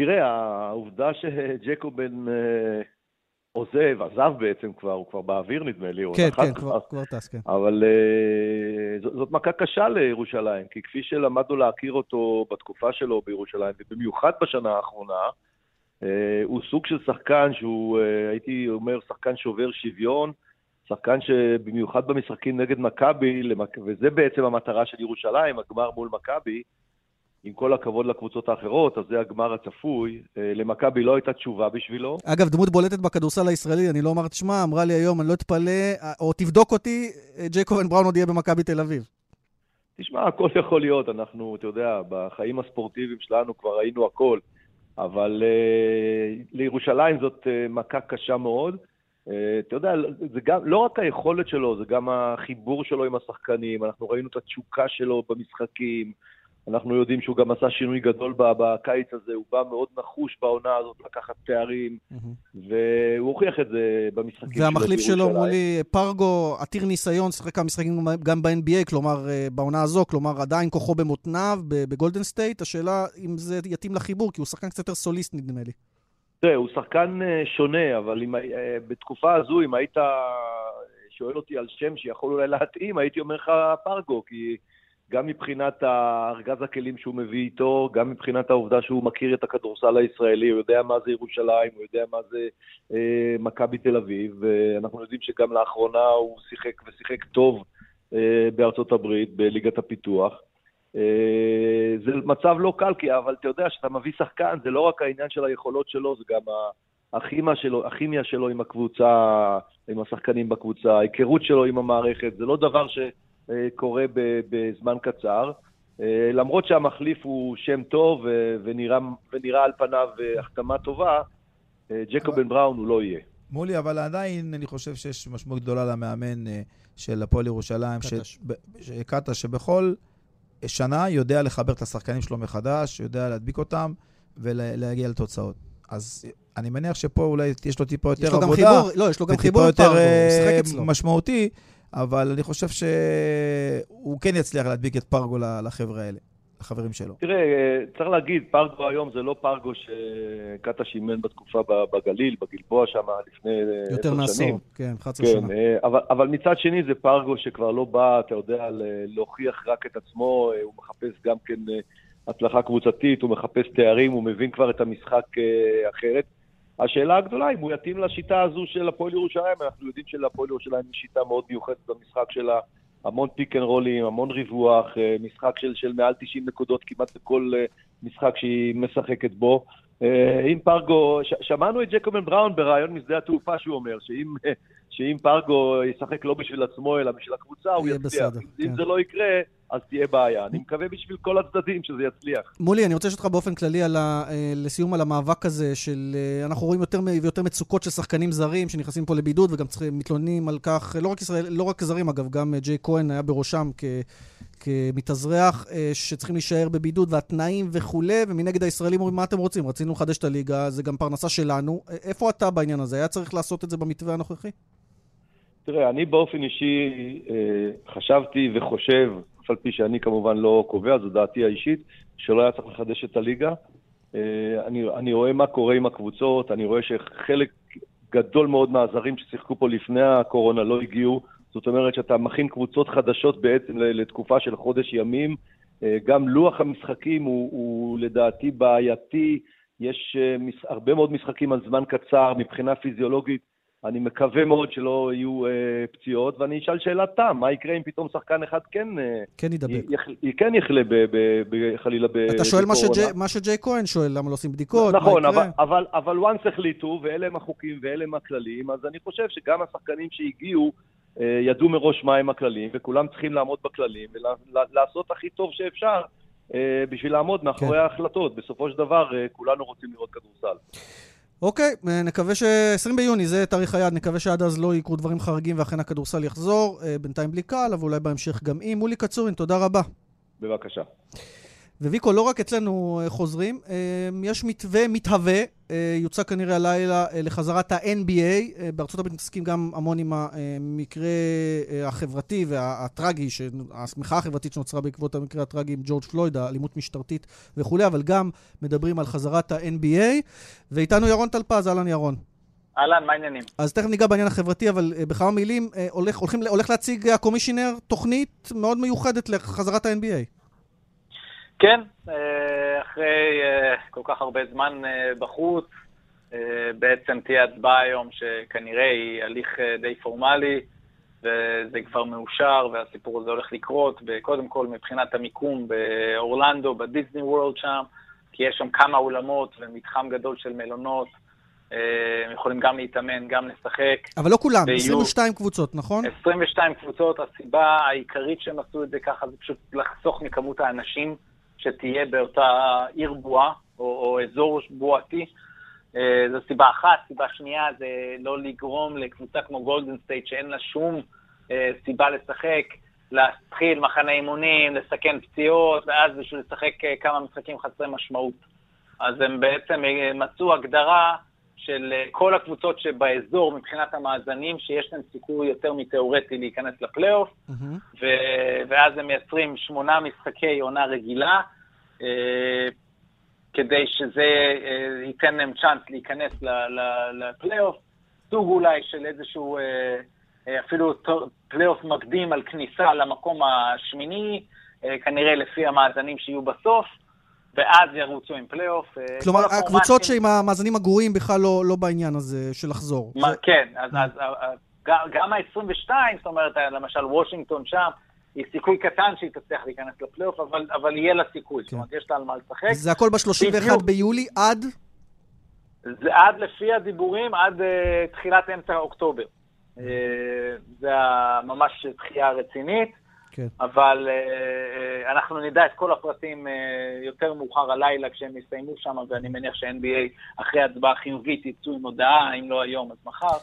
תראה, העובדה שג'קובן אה, עוזב, עזב בעצם כבר, הוא כבר באוויר נדמה לי, או כן, כן, כבר, כבר טס, כן. אבל אה, זאת, זאת מכה קשה לירושלים, כי כפי שלמדנו להכיר אותו בתקופה שלו בירושלים, ובמיוחד בשנה האחרונה, אה, הוא סוג של שחקן שהוא, הייתי אומר, שחקן שובר שוויון, שחקן שבמיוחד במשחקים נגד מכבי, וזה בעצם המטרה של ירושלים, הגמר מול מכבי, עם כל הכבוד לקבוצות האחרות, אז זה הגמר הצפוי. אה, למכבי לא הייתה תשובה בשבילו. אגב, דמות בולטת בכדורסל הישראלי, אני לא אומר את שמה, אמרה לי היום, אני לא אתפלא, או תבדוק אותי, ג'ייקובן בראון עוד יהיה במכבי תל אביב. תשמע, הכל יכול להיות, אנחנו, אתה יודע, בחיים הספורטיביים שלנו כבר ראינו הכל, אבל אה, לירושלים זאת אה, מכה קשה מאוד. אה, אתה יודע, זה גם, לא רק היכולת שלו, זה גם החיבור שלו עם השחקנים, אנחנו ראינו את התשוקה שלו במשחקים, אנחנו יודעים שהוא גם עשה שינוי גדול בקיץ הזה, הוא בא מאוד נחוש בעונה הזאת לקחת תארים, והוא הוכיח את זה במשחקים והמחליף שלו. מולי פרגו, עתיר ניסיון, שיחק כמה משחקים גם ב-NBA, כלומר, אה, בעונה הזו, כלומר, עדיין כוחו במותניו, בגולדן סטייט. השאלה אם זה יתאים לחיבור, כי הוא שחקן קצת יותר סוליסט, נדמה לי. תראה, הוא שחקן אה, שונה, אבל אם, אה, בתקופה הזו, אם היית שואל אותי על שם שיכול אולי להתאים, הייתי אומר לך פרגו, כי גם מבחינת ארגז הכלים שהוא מביא איתו, גם מבחינת העובדה שהוא מכיר את הכדורסל הישראלי, הוא יודע מה זה ירושלים, הוא יודע מה זה אה, מכבי תל אביב, ואנחנו יודעים שגם לאחרונה הוא שיחק ושיחק טוב אה, בארצות הברית, בליגת הפיתוח. אה, זה מצב לא קל, כי, אבל אתה יודע, כשאתה מביא שחקן, זה לא רק העניין של היכולות שלו, זה גם הכימיה שלו, הכימיה שלו עם הקבוצה, עם השחקנים בקבוצה, ההיכרות שלו עם המערכת, זה לא דבר שקורה בזמן קצר. אה, למרות שהמחליף הוא שם טוב ו- ונראה, ונראה על פניו אה, החתמה טובה, אה, ג'קובן בראון הוא לא יהיה. מולי, אבל עדיין אני חושב שיש משמעות גדולה למאמן אה, של הפועל ירושלים, ש- קטש. ש- קטש, שבכל שנה יודע לחבר את השחקנים שלו מחדש, יודע להדביק אותם ולהגיע לתוצאות. אז אני מניח שפה אולי יש לו טיפה יותר יש לו גם עבודה, חיבור, לא, יש לו גם וטיפה חיבור יותר אה. משמעותי, אבל אני חושב שהוא כן יצליח להדביק את פרגו לחבר'ה האלה, לחברים שלו. תראה, אה, צריך להגיד, פרגו היום זה לא פרגו שקטש אימן בתקופה בגליל, בגלבוע שם לפני אה, יותר עשר מעשור, שנים. כן, 11 כן, שנה. אה, אבל, אבל מצד שני זה פרגו שכבר לא בא, אתה יודע, להוכיח רק את עצמו, אה, הוא מחפש גם כן אה, הצלחה קבוצתית, הוא מחפש תארים, הוא מבין כבר את המשחק אחרת. השאלה הגדולה אם הוא יתאים לשיטה הזו של הפועל ירושלים, אנחנו יודעים שלפועל ירושלים יש שיטה מאוד מיוחדת במשחק שלה, המון pick and roll ים, המון ריווח, אה, משחק של, של מעל 90 נקודות כמעט בכל אה, משחק שהיא משחקת בו. אה, אם פרגו, ש- שמענו את ג'קובן בראון בריאיון משדה התעופה שהוא אומר, שאם, שאם פרגו ישחק לא בשביל עצמו אלא בשביל הקבוצה, הוא יצליח. בסדר, אם כן. זה לא יקרה, אז תהיה בעיה. אני מקווה בשביל כל הצדדים שזה יצליח. מולי, אני רוצה לשאול אותך באופן כללי על ה, אה, לסיום על המאבק הזה של... אה, אנחנו רואים יותר ויותר מצוקות של שחקנים זרים שנכנסים פה לבידוד וגם צריכים, מתלוננים על כך, לא רק, ישראל, לא רק זרים אגב, גם ג'יי כהן היה בראשם כ... כמתאזרח, שצריכים להישאר בבידוד והתנאים וכולי, ומנגד הישראלים אומרים, מה אתם רוצים? רצינו לחדש את הליגה, זה גם פרנסה שלנו. איפה אתה בעניין הזה? היה צריך לעשות את זה במתווה הנוכחי? תראה, אני באופן אישי אה, חשבתי וחושב, אף על פי שאני כמובן לא קובע, זו דעתי האישית, שלא היה צריך לחדש את הליגה. אה, אני, אני רואה מה קורה עם הקבוצות, אני רואה שחלק גדול מאוד מהזרים ששיחקו פה לפני הקורונה לא הגיעו. זאת אומרת שאתה מכין קבוצות חדשות בעצם לתקופה של חודש ימים. אה, גם לוח המשחקים הוא, הוא לדעתי בעייתי. יש הרבה מאוד משחקים על זמן קצר מבחינה פיזיולוגית. אני מקווה מאוד שלא יהיו אה, פציעות, ואני אשאל שאלת תם, מה יקרה אם פתאום שחקן אחד כן... אה, כן ידבק. יח, כן יחלה ב, ב, ב, חלילה בקורונה. אתה שואל מה, שג'י, מה שג'יי כהן שואל, למה לא עושים בדיקות, נכון, אבל, אבל, אבל once החליטו, ואלה הם החוקים ואלה הם הכללים, אז אני חושב שגם השחקנים שהגיעו אה, ידעו מראש מהם הכללים, וכולם צריכים לעמוד בכללים ולעשות הכי טוב שאפשר. אה, בשביל לעמוד מאחורי כן. ההחלטות. בסופו של דבר, אה, כולנו רוצים לראות כדורסל. אוקיי, אה, נקווה ש-20 ביוני זה תאריך היעד, נקווה שעד אז לא יקרו דברים חריגים ואכן הכדורסל יחזור, אה, בינתיים בלי קהל, אבל אולי בהמשך גם עם. מולי קצורין, תודה רבה. בבקשה. וויקו, לא רק אצלנו אה, חוזרים, אה, יש מתווה מתהווה, אה, יוצא כנראה הלילה לחזרת ה-NBA. בארצות הברית מתעסקים גם המון עם המקרה החברתי והטרגי, השמיכה החברתית שנוצרה בעקבות המקרה הטרגי עם ג'ורג' פלויד, האלימות משטרתית וכולי, אבל גם מדברים על חזרת ה-NBA. ואיתנו ירון טלפז, אהלן ירון. אהלן, מה העניינים? אז תכף ניגע בעניין החברתי, אבל בכמה מילים, הולך, הולכים, הולך להציג הקומישיונר תוכנית מאוד מיוחדת לחזרת ה-NBA. כן, אה, אחרי אה, כל כך הרבה זמן אה, בחוץ, בעצם תהיה הצבעה היום שכנראה היא הליך די פורמלי, וזה כבר מאושר, והסיפור הזה הולך לקרות, קודם כל מבחינת המיקום באורלנדו, בדיסני וורלד שם, כי יש שם כמה אולמות ומתחם גדול של מלונות. הם יכולים גם להתאמן, גם לשחק. אבל לא כולם, 22 קבוצות, נכון? 22 קבוצות, הסיבה העיקרית שהם עשו את זה ככה זה פשוט לחסוך מכמות האנשים. שתהיה באותה עיר בועה, או, או אזור בועתי. אה, זו סיבה אחת. סיבה שנייה זה לא לגרום לקבוצה כמו גולדן סטייט, שאין לה שום אה, סיבה לשחק, להתחיל מחנה אימונים, לסכן פציעות, ואז בשביל לשחק אה, כמה משחקים חסרי משמעות. אז הם בעצם מצאו הגדרה של כל הקבוצות שבאזור מבחינת המאזנים, שיש להם סיכוי יותר מתיאורטי להיכנס לפלייאוף, mm-hmm. ו- ואז הם מייצרים שמונה משחקי עונה רגילה, אה, כדי שזה אה, ייתן להם צ'אנס להיכנס לפלייאוף, סוג אולי של איזשהו אה, אה, אפילו פלייאוף מקדים על כניסה למקום השמיני, אה, כנראה לפי המאזנים שיהיו בסוף. ואז ירוצו עם פלייאוף. אה, כלומר, הקבוצות שעם המאזנים הגרועים בכלל לא, לא בעניין הזה של לחזור. מה, זה... כן, אז, אז, אז גם ה-22, זאת אומרת, למשל וושינגטון שם, היא סיכוי קטן שהיא תצליח להיכנס לפלייאוף, אבל, אבל יהיה לה סיכוי, כן. זאת אומרת, יש לה על מה לשחק. זה הכל ב-31 ביולי עד? זה עד, לפי הדיבורים, עד uh, תחילת אמצע אוקטובר. Uh, זה ממש דחייה רצינית. כן. אבל uh, אנחנו נדע את כל הפרטים uh, יותר מאוחר הלילה כשהם יסיימו שם, ואני מניח ש-NBA אחרי הצבעה חיובית יצאו עם הודעה, אם לא היום אז מחר,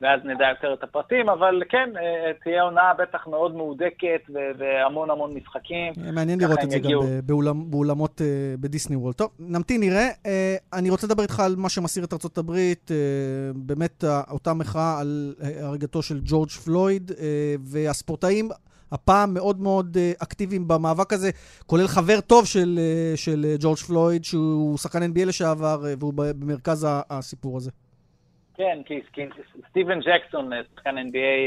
ואז נדע יותר את הפרטים, אבל כן, uh, תהיה עונה בטח מאוד מהודקת והמון המון משחקים. מעניין לראות את זה יגיעו. גם באולמ, באולמות uh, בדיסני וולד. טוב, נמתין, נראה. Uh, אני רוצה לדבר איתך על מה שמסעיר את הברית, uh, באמת uh, אותה מחאה על הרגתו של ג'ורג' פלויד, uh, והספורטאים... הפעם מאוד מאוד אה, אקטיביים במאבק הזה, כולל חבר טוב של, אה, של אה, ג'ורג' פלויד, שהוא שחקן NBA לשעבר, והוא במרכז הסיפור הזה. כן, כי, כי סטיבן ג'קסון, שחקן NBA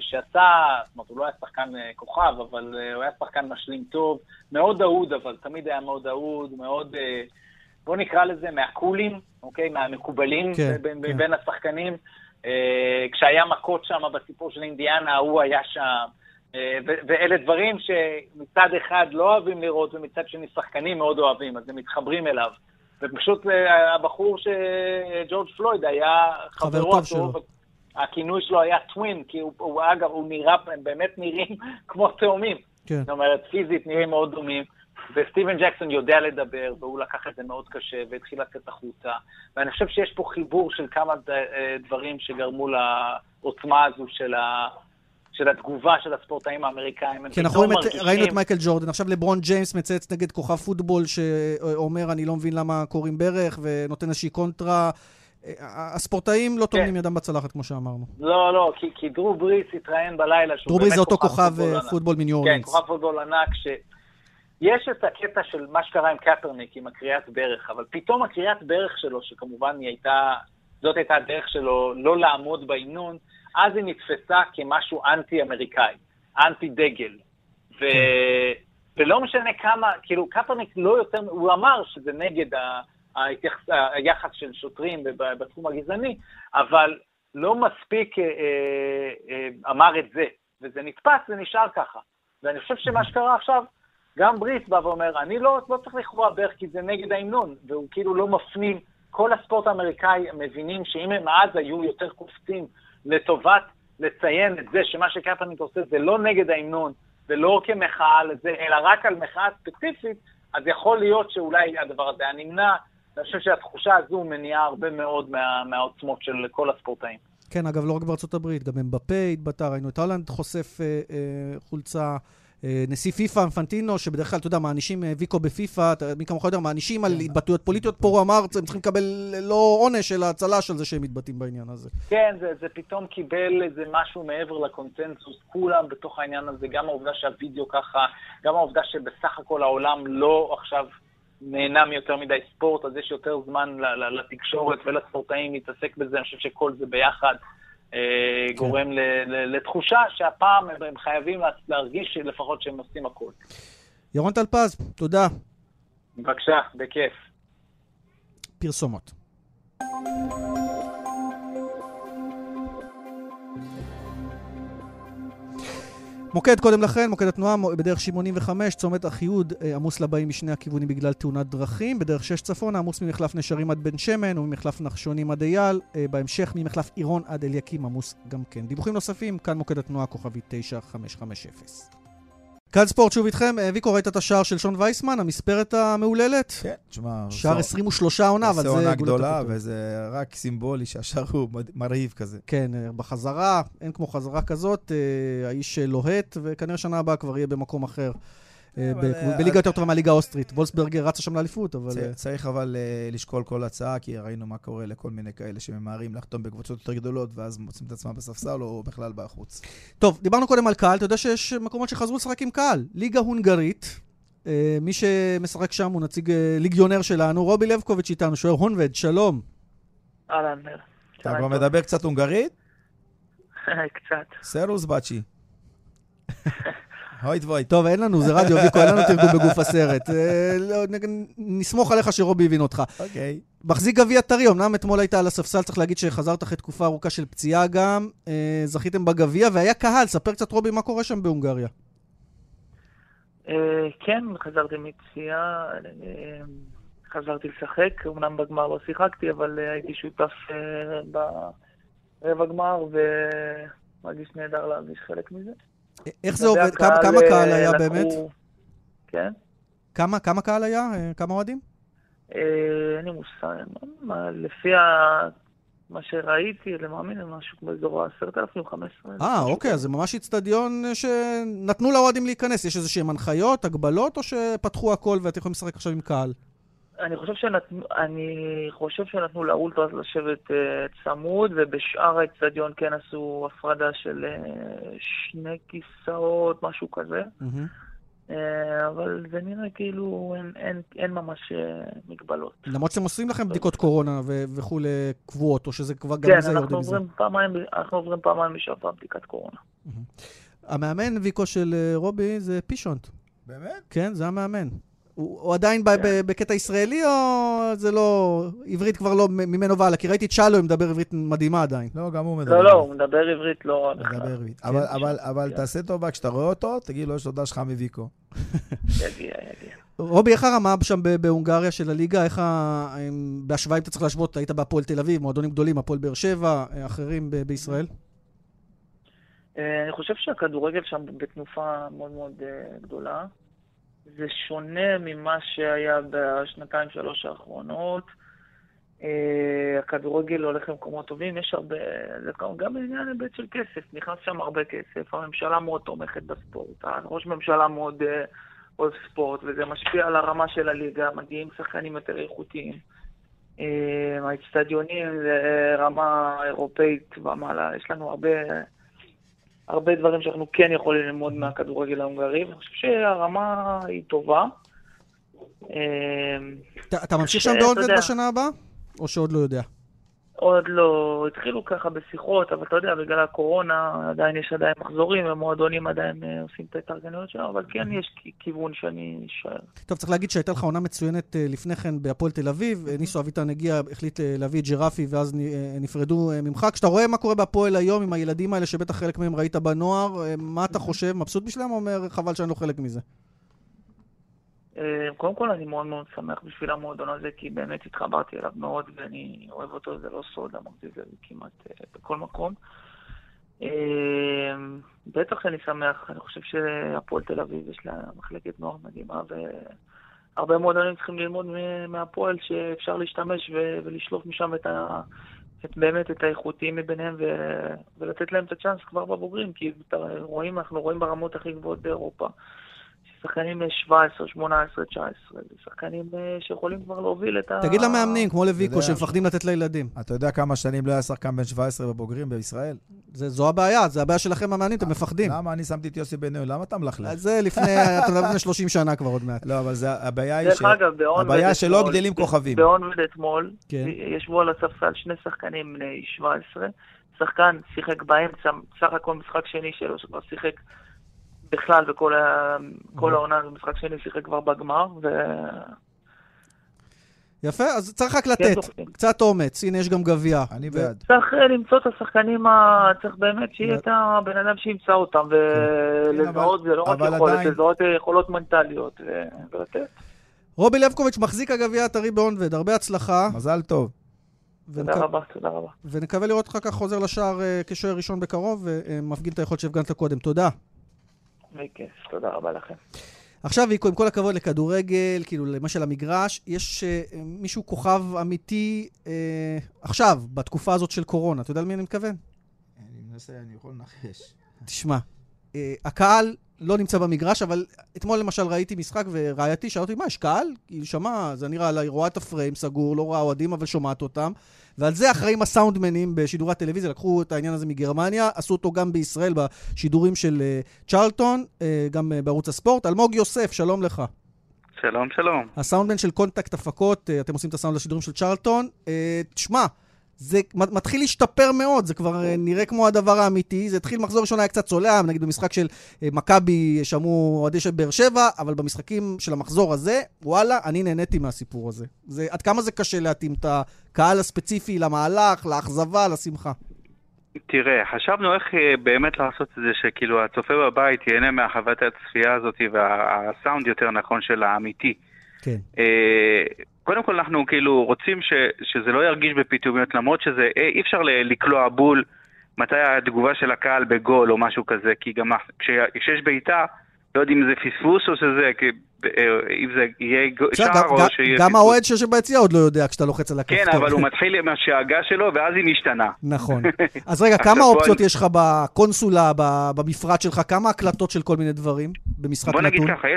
שעשה, זאת אומרת, הוא לא היה שחקן כוכב, אבל הוא היה שחקן משלים טוב, מאוד אהוד, אבל תמיד היה מאוד אהוד, מאוד, בוא נקרא לזה, מהקולים, אוקיי? מהמקובלים כן, בין, כן. בין השחקנים. כשהיה מכות שם בסיפור של אינדיאנה, הוא היה שם. אה, ואלה דברים שמצד אחד לא אוהבים לראות, ומצד שני שחקנים מאוד אוהבים, אז הם מתחברים אליו. ופשוט אה, הבחור שג'ורג' פלויד היה חברו הטוב, הכינוי שלו היה טווין, כי הוא, הוא אגב, הוא נראה, הם באמת נראים <laughs> כמו תאומים. כן. זאת אומרת, פיזית נראים מאוד דומים, וסטיבן ג'קסון יודע לדבר, והוא לקח את זה מאוד קשה, והתחיל לצאת החוצה. ואני חושב שיש פה חיבור של כמה אה, דברים שגרמו לעוצמה הזו של, ה... של התגובה של הספורטאים האמריקאים. כן, אנחנו מרגישים- ראינו את מייקל ג'ורדן, עכשיו לברון ג'יימס מצייץ נגד כוכב פוטבול שאומר, אני לא מבין למה כורעים ברך, ונותן איזושהי קונטרה. אה, הספורטאים לא טומנים ידם בצלחת, כמו שאמרנו. לא, לא, כי, כי דרו בריס התראיין בלילה שהוא דרו בריס זה אותו כוכב פוטבול אה, מניו כן, אורלינס. כוכב פוטבול ענק, שיש את הקטע של מה שקרה עם קפרניק, עם הכריעת ברך, אבל פתאום הכריעת ברך שלו, שכמובן היא הייתה, זאת הייתה הדרך שלו לא לעמוד בהמנון, אז היא נתפסה כמשהו אנטי-אמריקאי, אנטי-דגל. ו... ולא משנה כמה, כאילו, קפרניק לא יותר, הוא אמר שזה נגד ה... ההתייחס, היחס של שוטרים בתחום הגזעני, אבל לא מספיק אה, אה, אה, אמר את זה, וזה נתפס ונשאר ככה. ואני חושב שמה שקרה עכשיו, גם בריס בא ואומר, אני לא, לא צריך לכרוע ברך כי זה נגד ההמנון, והוא כאילו לא מפנים. כל הספורט האמריקאי מבינים שאם הם אז היו יותר קופצים לטובת לציין את זה שמה שקפרניק עושה זה לא נגד ההמנון, ולא כמחאה לזה, אלא רק על מחאה ספציפית, אז יכול להיות שאולי הדבר הזה היה נמנע. אני חושב שהתחושה הזו מניעה הרבה מאוד מה, מהעוצמות של כל הספורטאים. כן, אגב, לא רק בארצות הברית, גם אמבפה התבטא, ראינו את הולנד חושף אה, אה, חולצה. אה, נשיא פיפ"א, פנטינו, שבדרך כלל, אתה יודע, מענישים אה, ויקו בפיפ"א, מי כמוך יודע, מענישים על התבטאויות פוליטיות. פה הוא אמר, הם צריכים לקבל לא עונש, אלא צל"ש על זה שהם מתבטאים בעניין הזה. כן, זה, זה פתאום קיבל איזה משהו מעבר לקונצנזוס, כולם בתוך העניין הזה, גם העובדה שהווידאו ככה, גם העובדה שבסך הכל העולם לא עכשיו נהנה מיותר מדי ספורט, אז יש יותר זמן לתקשורת ולספורטאים להתעסק בזה, אני חושב שכל זה ביחד אה, גורם ל- ל- לתחושה שהפעם הם, חייבים לה- להרגיש לפחות שהם עושים הכל. ירון טלפז, תודה. בבקשה, בכיף. פרסומות. מוקד קודם לכן, מוקד התנועה בדרך 85, צומת אחיהוד אה, עמוס לבאים משני הכיוונים בגלל תאונת דרכים. בדרך 6 צפונה עמוס ממחלף נשרים עד בן שמן וממחלף נחשונים עד אייל. אה, בהמשך ממחלף עירון עד אליקים עמוס גם כן. דיווחים נוספים, כאן מוקד התנועה כוכבי 9550. כאן ספורט שוב איתכם. אה, ויקו, ראית את השער של שון וייסמן, המספרת המהוללת? כן, תשמע... שער זה- 23 עונה, אבל זה עונה גדולה. וזה רק סימבולי שהשאר הוא מרהיב כזה. כן, אה, בחזרה, אין כמו חזרה כזאת, אה, האיש לוהט, וכנראה שנה הבאה כבר יהיה במקום אחר. אה, אה, בליגה יותר טובה מהליגה האוסטרית. וולסברגר רצה שם לאליפות, אבל... אה, צריך אבל לשקול כל הצעה, כי ראינו מה קורה לכל מיני כאלה שממהרים לחתום בקבוצות יותר גדולות, ואז מוצאים את עצמם בספסל או בכלל בחוץ. טוב, דיברנו קודם על קהל, אתה יודע שיש מקומות שחזרו לשחק עם קהל. ליגה הונגרית, מי שמשחק שם הוא נציג ליגיונר שלנו, רובי לבקוביץ' איתנו, שוער הונבד, שלום. אהלן, נר. אתה כבר מדבר קצת הונגרית? <laughs> קצת. Szervusz bácsi. <laughs> הויט וויט. טוב, אין לנו, זה רדיו, ויקו, אין לנו תרגום בגוף הסרט. אה, לא, נסמוך עליך שרובי הבין אותך. אוקיי. מחזיק גביע טרי, אמנם אתמול היית על הספסל, צריך להגיד שחזרת אחרי תקופה ארוכה של פציעה גם, אה, זכיתם בגביע, והיה קהל, ספר קצת רובי מה קורה שם בהונגריה. אה, כן, חזרתי מפציעה, חזרתי לשחק, אמנם בגמר לא שיחקתי, אבל הייתי שותף ברבע גמר, ומרגיש נהדר להרגיש חלק מזה. איך זה עובד? כמה הקהל, כמה קהל אה, היה לקחו- באמת? כן? כמה כמה קהל היה? אה, כמה אוהדים? אה, אין לי מושג, לפי ה- מה שראיתי, למאמין, משהו כמו אזור ה-10,000, 15. אה, אוקיי, אז זה ממש איצטדיון שנתנו לאוהדים להיכנס. יש איזה שהם הנחיות, הגבלות, או שפתחו הכל ואתם יכולים לשחק עכשיו עם קהל? אני חושב שנתנו, אני חושב שנתנו לאולטרס לשבת אה, צמוד, ובשאר האצטדיון כן עשו הפרדה של אה, שני כיסאות, משהו כזה. מהמם. אה, אבל זה נראה כאילו אין, אין, אין ממש אה, מגבלות. למרות שאתם עושים לכם בדיקות קורונה ו- וכולי קבועות, או שזה כבר גם כן, זה אנחנו יורדים מזה. פעמיים, אנחנו עוברים פעמיים בשבוע בדיקת קורונה. המאמן, ויקו, של רובי זה פישונט. באמת? כן, זה המאמן. הוא, הוא עדיין ב- ב- בקטע ישראלי, או זה לא... עברית כבר לא ממנו והלאה? כי ראיתי את שלו מדבר עברית מדהימה עדיין. לא, גם הוא מדבר. לא, לא, הוא מדבר עברית לא רע בכלל. מדבר עברית. אבל- כן, אבל- אבל כן. תעשה טובה, כשאתה רואה אותו, תגיד לו, יש תודה שלך מוויקו. יגיע, יגיע. רובי, איך הרמה שם בהונגריה של הליגה? איך ה... בהשוואה, אם אתה צריך להשוות, היית בהפועל תל אביב, מועדונים גדולים, הפועל באר שבע, אה, אחרים בישראל? אה, אני חושב שהכדורגל שם בתנופה מאוד מאוד אה, גדולה. זה שונה ממה שהיה בשנתיים, שלוש האחרונות. אה, הכדורגל הולך למקומות טובים, יש הרבה, גם בעניין היבט של כסף, נכנס שם הרבה כסף, הממשלה מאוד תומכת בספורט, ראש ממשלה מאוד אוהב ספורט, וזה משפיע על הרמה של הליגה, מגיעים שחקנים יותר איכותיים. האצטדיונים זה רמה אירופאית ומעלה, יש לנו הרבה... הרבה דברים שאנחנו כן יכולים ללמוד מהכדורגל ההונגרי, ואני חושב שהרמה היא טובה. אתה ממשיך שם באונבד בשנה הבאה? או שעוד לא יודע? עוד לא, התחילו ככה בשיחות, אבל אתה יודע, בגלל הקורונה עדיין יש עדיין מחזורים, המועדונים עדיין אה, עושים את ההתארגנויות שלהם, אבל כן יש כיוון שאני אשאר. טוב, צריך להגיד שהייתה לך עונה מצוינת אה, לפני כן בהפועל תל אביב. אה, ניסו אביטן הגיע, החליט להביא את ג'רפי, ואז נפרדו ממך. כשאתה רואה מה קורה בהפועל היום עם הילדים האלה, שבטח חלק מהם ראית בנוער, מה אתה חושב? מבסוט בשבילם או אומר, חבל שאני לא חלק מזה? אה, קודם כל אני מאוד מאוד שמח בשביל המועדון הזה, כי באמת התחברתי אליו מאוד ואני אוהב אותו, זה לא סוד, אמרתי את זה כמעט אה, בכל מקום. אה, בטח אני שמח, אני חושב שהפועל תל אביב יש לה מחלקת נוער מדהימה, והרבה מועדונים צריכים ללמוד מהפועל שאפשר להשתמש ולשלוף משם את ה... את באמת את האיכותיים מביניהם ו... ולתת להם את הצ'אנס כבר בבוגרים, כי רואים, אנחנו רואים ברמות הכי גבוהות באירופה. שחקנים 17, 18, 19, זה שחקנים אה, שיכולים כבר להוביל את ה... תגיד למאמנים, כמו לויקו, שמפחדים לתת לילדים. אתה יודע כמה שנים לא היה שחקן בן 17 בבוגרים בישראל? זו הבעיה, זה הבעיה שלכם המאמנים, אתם מפחדים. למה אני שמתי את יוסי בניון? למה אתה מלכלך? זה לפני, <laughs> אתה יודע, לפני 30 שנה כבר עוד מעט. לא, אבל הבעיה היא ש... הבעיה שלא גדלים כוכבים. באונבד אתמול, כן. ישבו על הספסל שני שחקנים בני 17, שחקן שיחק באמצע, סך הכל משחק שני שלו, שכבר שיחק בכלל בכל ה... כל העונה, זה משחק שני שיחק כבר בגמר, ו... יפה, אז צריך רק לתת, קצת אומץ, הנה יש גם גביע. אני בעד. צריך אה, למצוא את השחקנים, צריך באמת שיהיה את הבן אדם שימצא אותם, ולזהות, זה לא רק יכולת, לזהות אה, יכולות מנטליות, ולתת. רובי לבקוביץ' מחזיק הגביע הטרי באונבד, הרבה הצלחה. מזל טוב. תודה רבה, תודה רבה. ונקווה לראות אותך כך חוזר לשער אה, כשוער ראשון בקרוב, ומפגין את היכולת שהפגנת קודם. תודה. בכיף, תודה רבה לכם. עכשיו, ויקו, עם כל הכבוד לכדורגל, כאילו, למשל המגרש, יש uh, מישהו כוכב אמיתי uh, עכשיו, בתקופה הזאת של קורונה. אתה יודע למי אני מתכוון? אני מנסה, אני יכול לנחש. תשמע, uh, הקהל לא נמצא במגרש, אבל אתמול למשל ראיתי משחק ורעייתי שאלה אותי, מה, יש קהל? היא שמעה, זה נראה לה, היא רואה את הפריים סגור, לא רואה אוהדים, אבל שומעת אותם. ועל זה אחראים הסאונדמנים בשידורי הטלוויזיה, לקחו את העניין הזה מגרמניה, עשו אותו גם בישראל בשידורים של uh, צ'רלטון, uh, גם uh, בערוץ הספורט. אלמוג יוסף, שלום לך. שלום, שלום. הסאונדמן של קונטקט הפקות, אתם עושים את הסאונד לשידורים של צ'רלטון. תשמע, זה מתחיל להשתפר מאוד, זה כבר אה, נראה כמו הדבר האמיתי. זה התחיל מחזור ראשון היה קצת צולע, נגיד במשחק של אה, מכבי שמעו אוהדי של באר שבע, אבל במשחקים של המחזור הזה, וואלה, אני נהניתי מהסיפור הזה. זה, עד כמה זה קשה להתאים את הקהל הספציפי למהלך, לאכזבה, לשמחה. תראה, חשבנו איך אה, באמת לעשות את זה שכאילו הצופה בבית ייהנה מהחוות הצפייה הזאת והסאונד יותר נכון של האמיתי. כן. קודם כל אנחנו כאילו רוצים ש, שזה לא ירגיש בפתאומיות, למרות שזה, אה, אי אפשר לקלוע בול מתי התגובה של הקהל בגול או משהו כזה, כי גם כשיש בעיטה, לא יודעים אם זה פספוס או שזה, אה, אם זה יהיה שער או שיהיה... גם האוהד שיושב ביציע עוד לא יודע כשאתה לוחץ על הכפתור. כן, אבל הוא מתחיל עם השאגה שלו, ואז היא משתנה. נכון. <laughs> אז רגע, כמה אופציות יש לך בקונסולה, במפרט שלך? כמה הקלטות של כל מיני דברים במשחק נתון? בוא נגיד ככה,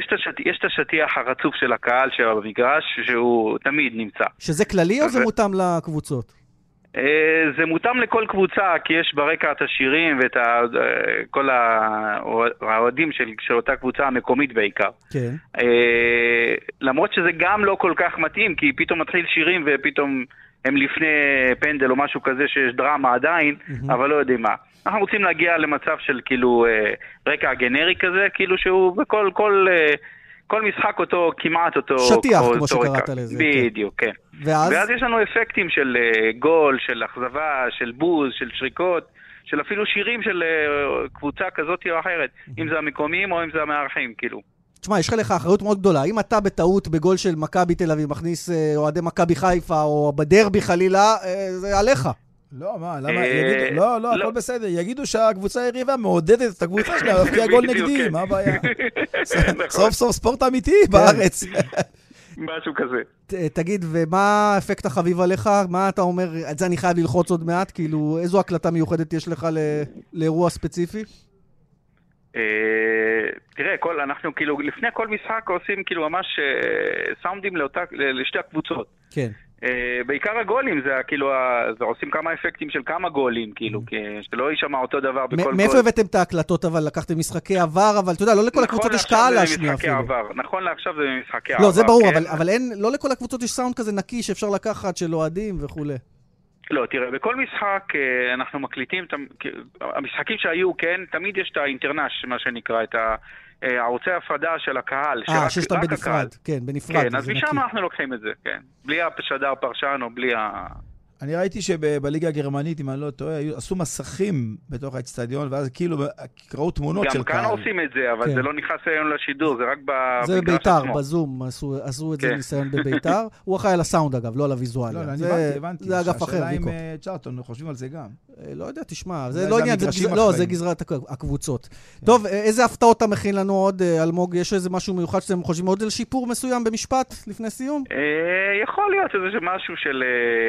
יש את השטיח הרצוף של הקהל שבמגרש, שהוא תמיד נמצא. שזה כללי או זה מותאם לקבוצות? אה, זה מותאם לכל קבוצה, כי יש ברקע את השירים ואת ה, אה, כל האוהדים של, של אותה קבוצה המקומית בעיקר. כן. אה, למרות שזה גם לא כל כך מתאים, כי פתאום מתחיל שירים ופתאום הם לפני פנדל או משהו כזה שיש דרמה עדיין, mm-hmm. אבל לא יודעים מה. אנחנו רוצים להגיע למצב של כאילו רקע גנרי כזה, כאילו שהוא בכל כל, כל משחק אותו, כמעט אותו... שטיח, כמו שקראת לזה. כן. בדיוק, כן. ואז? ואז יש לנו אפקטים של uh, גול, של אכזבה, של בוז, של שריקות, של אפילו שירים של uh, קבוצה כזאת או אחרת, אם זה המקומיים או אם זה המארחים, כאילו. תשמע, יש לך אחריות מאוד גדולה. אם אתה בטעות בגול של מכבי תל אביב מכניס uh, אוהדי מכבי חיפה, או בדרבי חלילה, זה עליך. לא, מה, למה? אה, יגידו, לא, לא, לא. הכל בסדר. יגידו שהקבוצה היריבה מעודדת את הקבוצה שלה להבקיע גול <laughs> נגדי, כן. מה הבעיה? <laughs> נכון, סוף סוף ספורט אמיתי בארץ. <laughs> משהו כזה. ת- תגיד, ומה האפקט החביב עליך? מה אתה אומר, את זה אני חייב ללחוץ עוד מעט? כאילו, איזו הקלטה מיוחדת יש לך לאירוע ספציפי? אה, תראה, כל, אנחנו כאילו, לפני כל משחק עושים כאילו ממש אה, סאונדים לאותה, לשתי הקבוצות. כן. אה, בעיקר הגולים, זה כאילו, זה עושים כמה אפקטים של כמה גולים, כאילו, כי שלא יישמע אותו דבר בכל גול. מאיפה הבאתם את ההקלטות אבל? לקחתם משחקי עבר, אבל אתה יודע, לא לכל הקבוצות יש קהל להשמיע נכון אפילו. נכון לעכשיו זה משחקי עבר. לא, זה ברור, כן? אבל- לא לכל הקבוצות יש סאונד כזה נקי שאפשר לקחת, של אוהדים וכולי. לא, תראה, בכל משחק אה, אנחנו מקליטים, המשחקים שהיו, כן, תמיד יש את האינטרנש, מה שנקרא, את ה- ערוצי הפרדה של הקהל, אה, שיש אותם בנפרד. הקהל. כן, בנפרד, כן, אז. משם אנחנו לוקחים את זה, כן. בלי השדר פרשן או בלי ה... אני ראיתי שבליגה הגרמנית, אם אני לא טועה, עשו מסכים בתוך האצטדיון, ואז כאילו ראו תמונות של גם קהל. כאן עושים את זה, אבל כן. זה לא נכנס היום לשידור, זה רק במגרש זה בביתר, עצמו. בזום, עשו עשו את זה כן. ניסיון בביתר. <laughs> הוא אחראי על הסאונד אגב, לא על הוויזואליה. לא, לא, אני זה- הבנתי. זה אגף אחר, השאלה אם ויקו. אה, צ'ארטון חושבים על זה גם. אה, לא יודע, תשמע, זה זה לא עניין, זה לא. זה גזרת הק- הקבוצות. טוב, אה, איזה הפתעות אתה מכין לנו עוד, אלמוג? יש איזה משהו מיוחד שאתם חושבים עוד על שיפור מסוים במשפט לפני סיום? יכול להיות איזה משהו של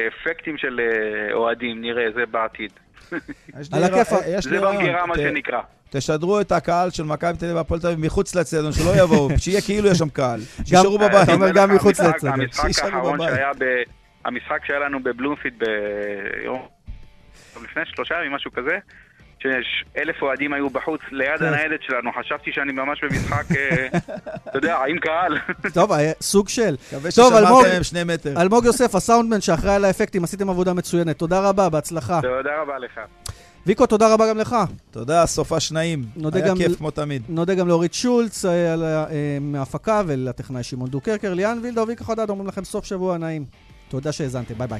אפקטים של אה, אוהדים, נראה, זה בעתיד. <laughs> על הכיפאק. יש לי זה רעיון. במגירה, מה שנקרא. תשדרו את הקהל של מכבי תל אביב והפועל תל אביב מחוץ לאצטדיון, שלא יבואו, <laughs> שיהיה כאילו יש שם קהל. שישארו בבית. אתה אומר גם מחוץ לאצטדיון. המשחק האחרון. שהיה ב... המשחק שהיה לנו בבלומפיד ביום... לפני שלושה ימים, משהו כזה, שיש אלף אוהדים היו בחוץ ליד כן. הניידת שלנו, חשבתי שאני ממש במשחק, אה, <laughs> אתה יודע, עם קהל. טוב, אה, סוג של. מקווה טוב, אלמוג, ששמרתם שני מטר. אלמוג יוסף, הסאונדמן שאחראי על האפקטים, עשיתם עבודה מצוינת. תודה רבה, בהצלחה. תודה רבה לך. ויקו, תודה רבה גם לך. תודה, סופש נעים. נודה היה גם כיף כמו תמיד. נודה גם לאורית שולץ אה, על מההפקה ולטכנאי שמעון דוקרקר, ליאן וילדאו וויקו חדד אומרים לכם סוף שבוע נעים. תודה שהאזנתם, ביי ביי.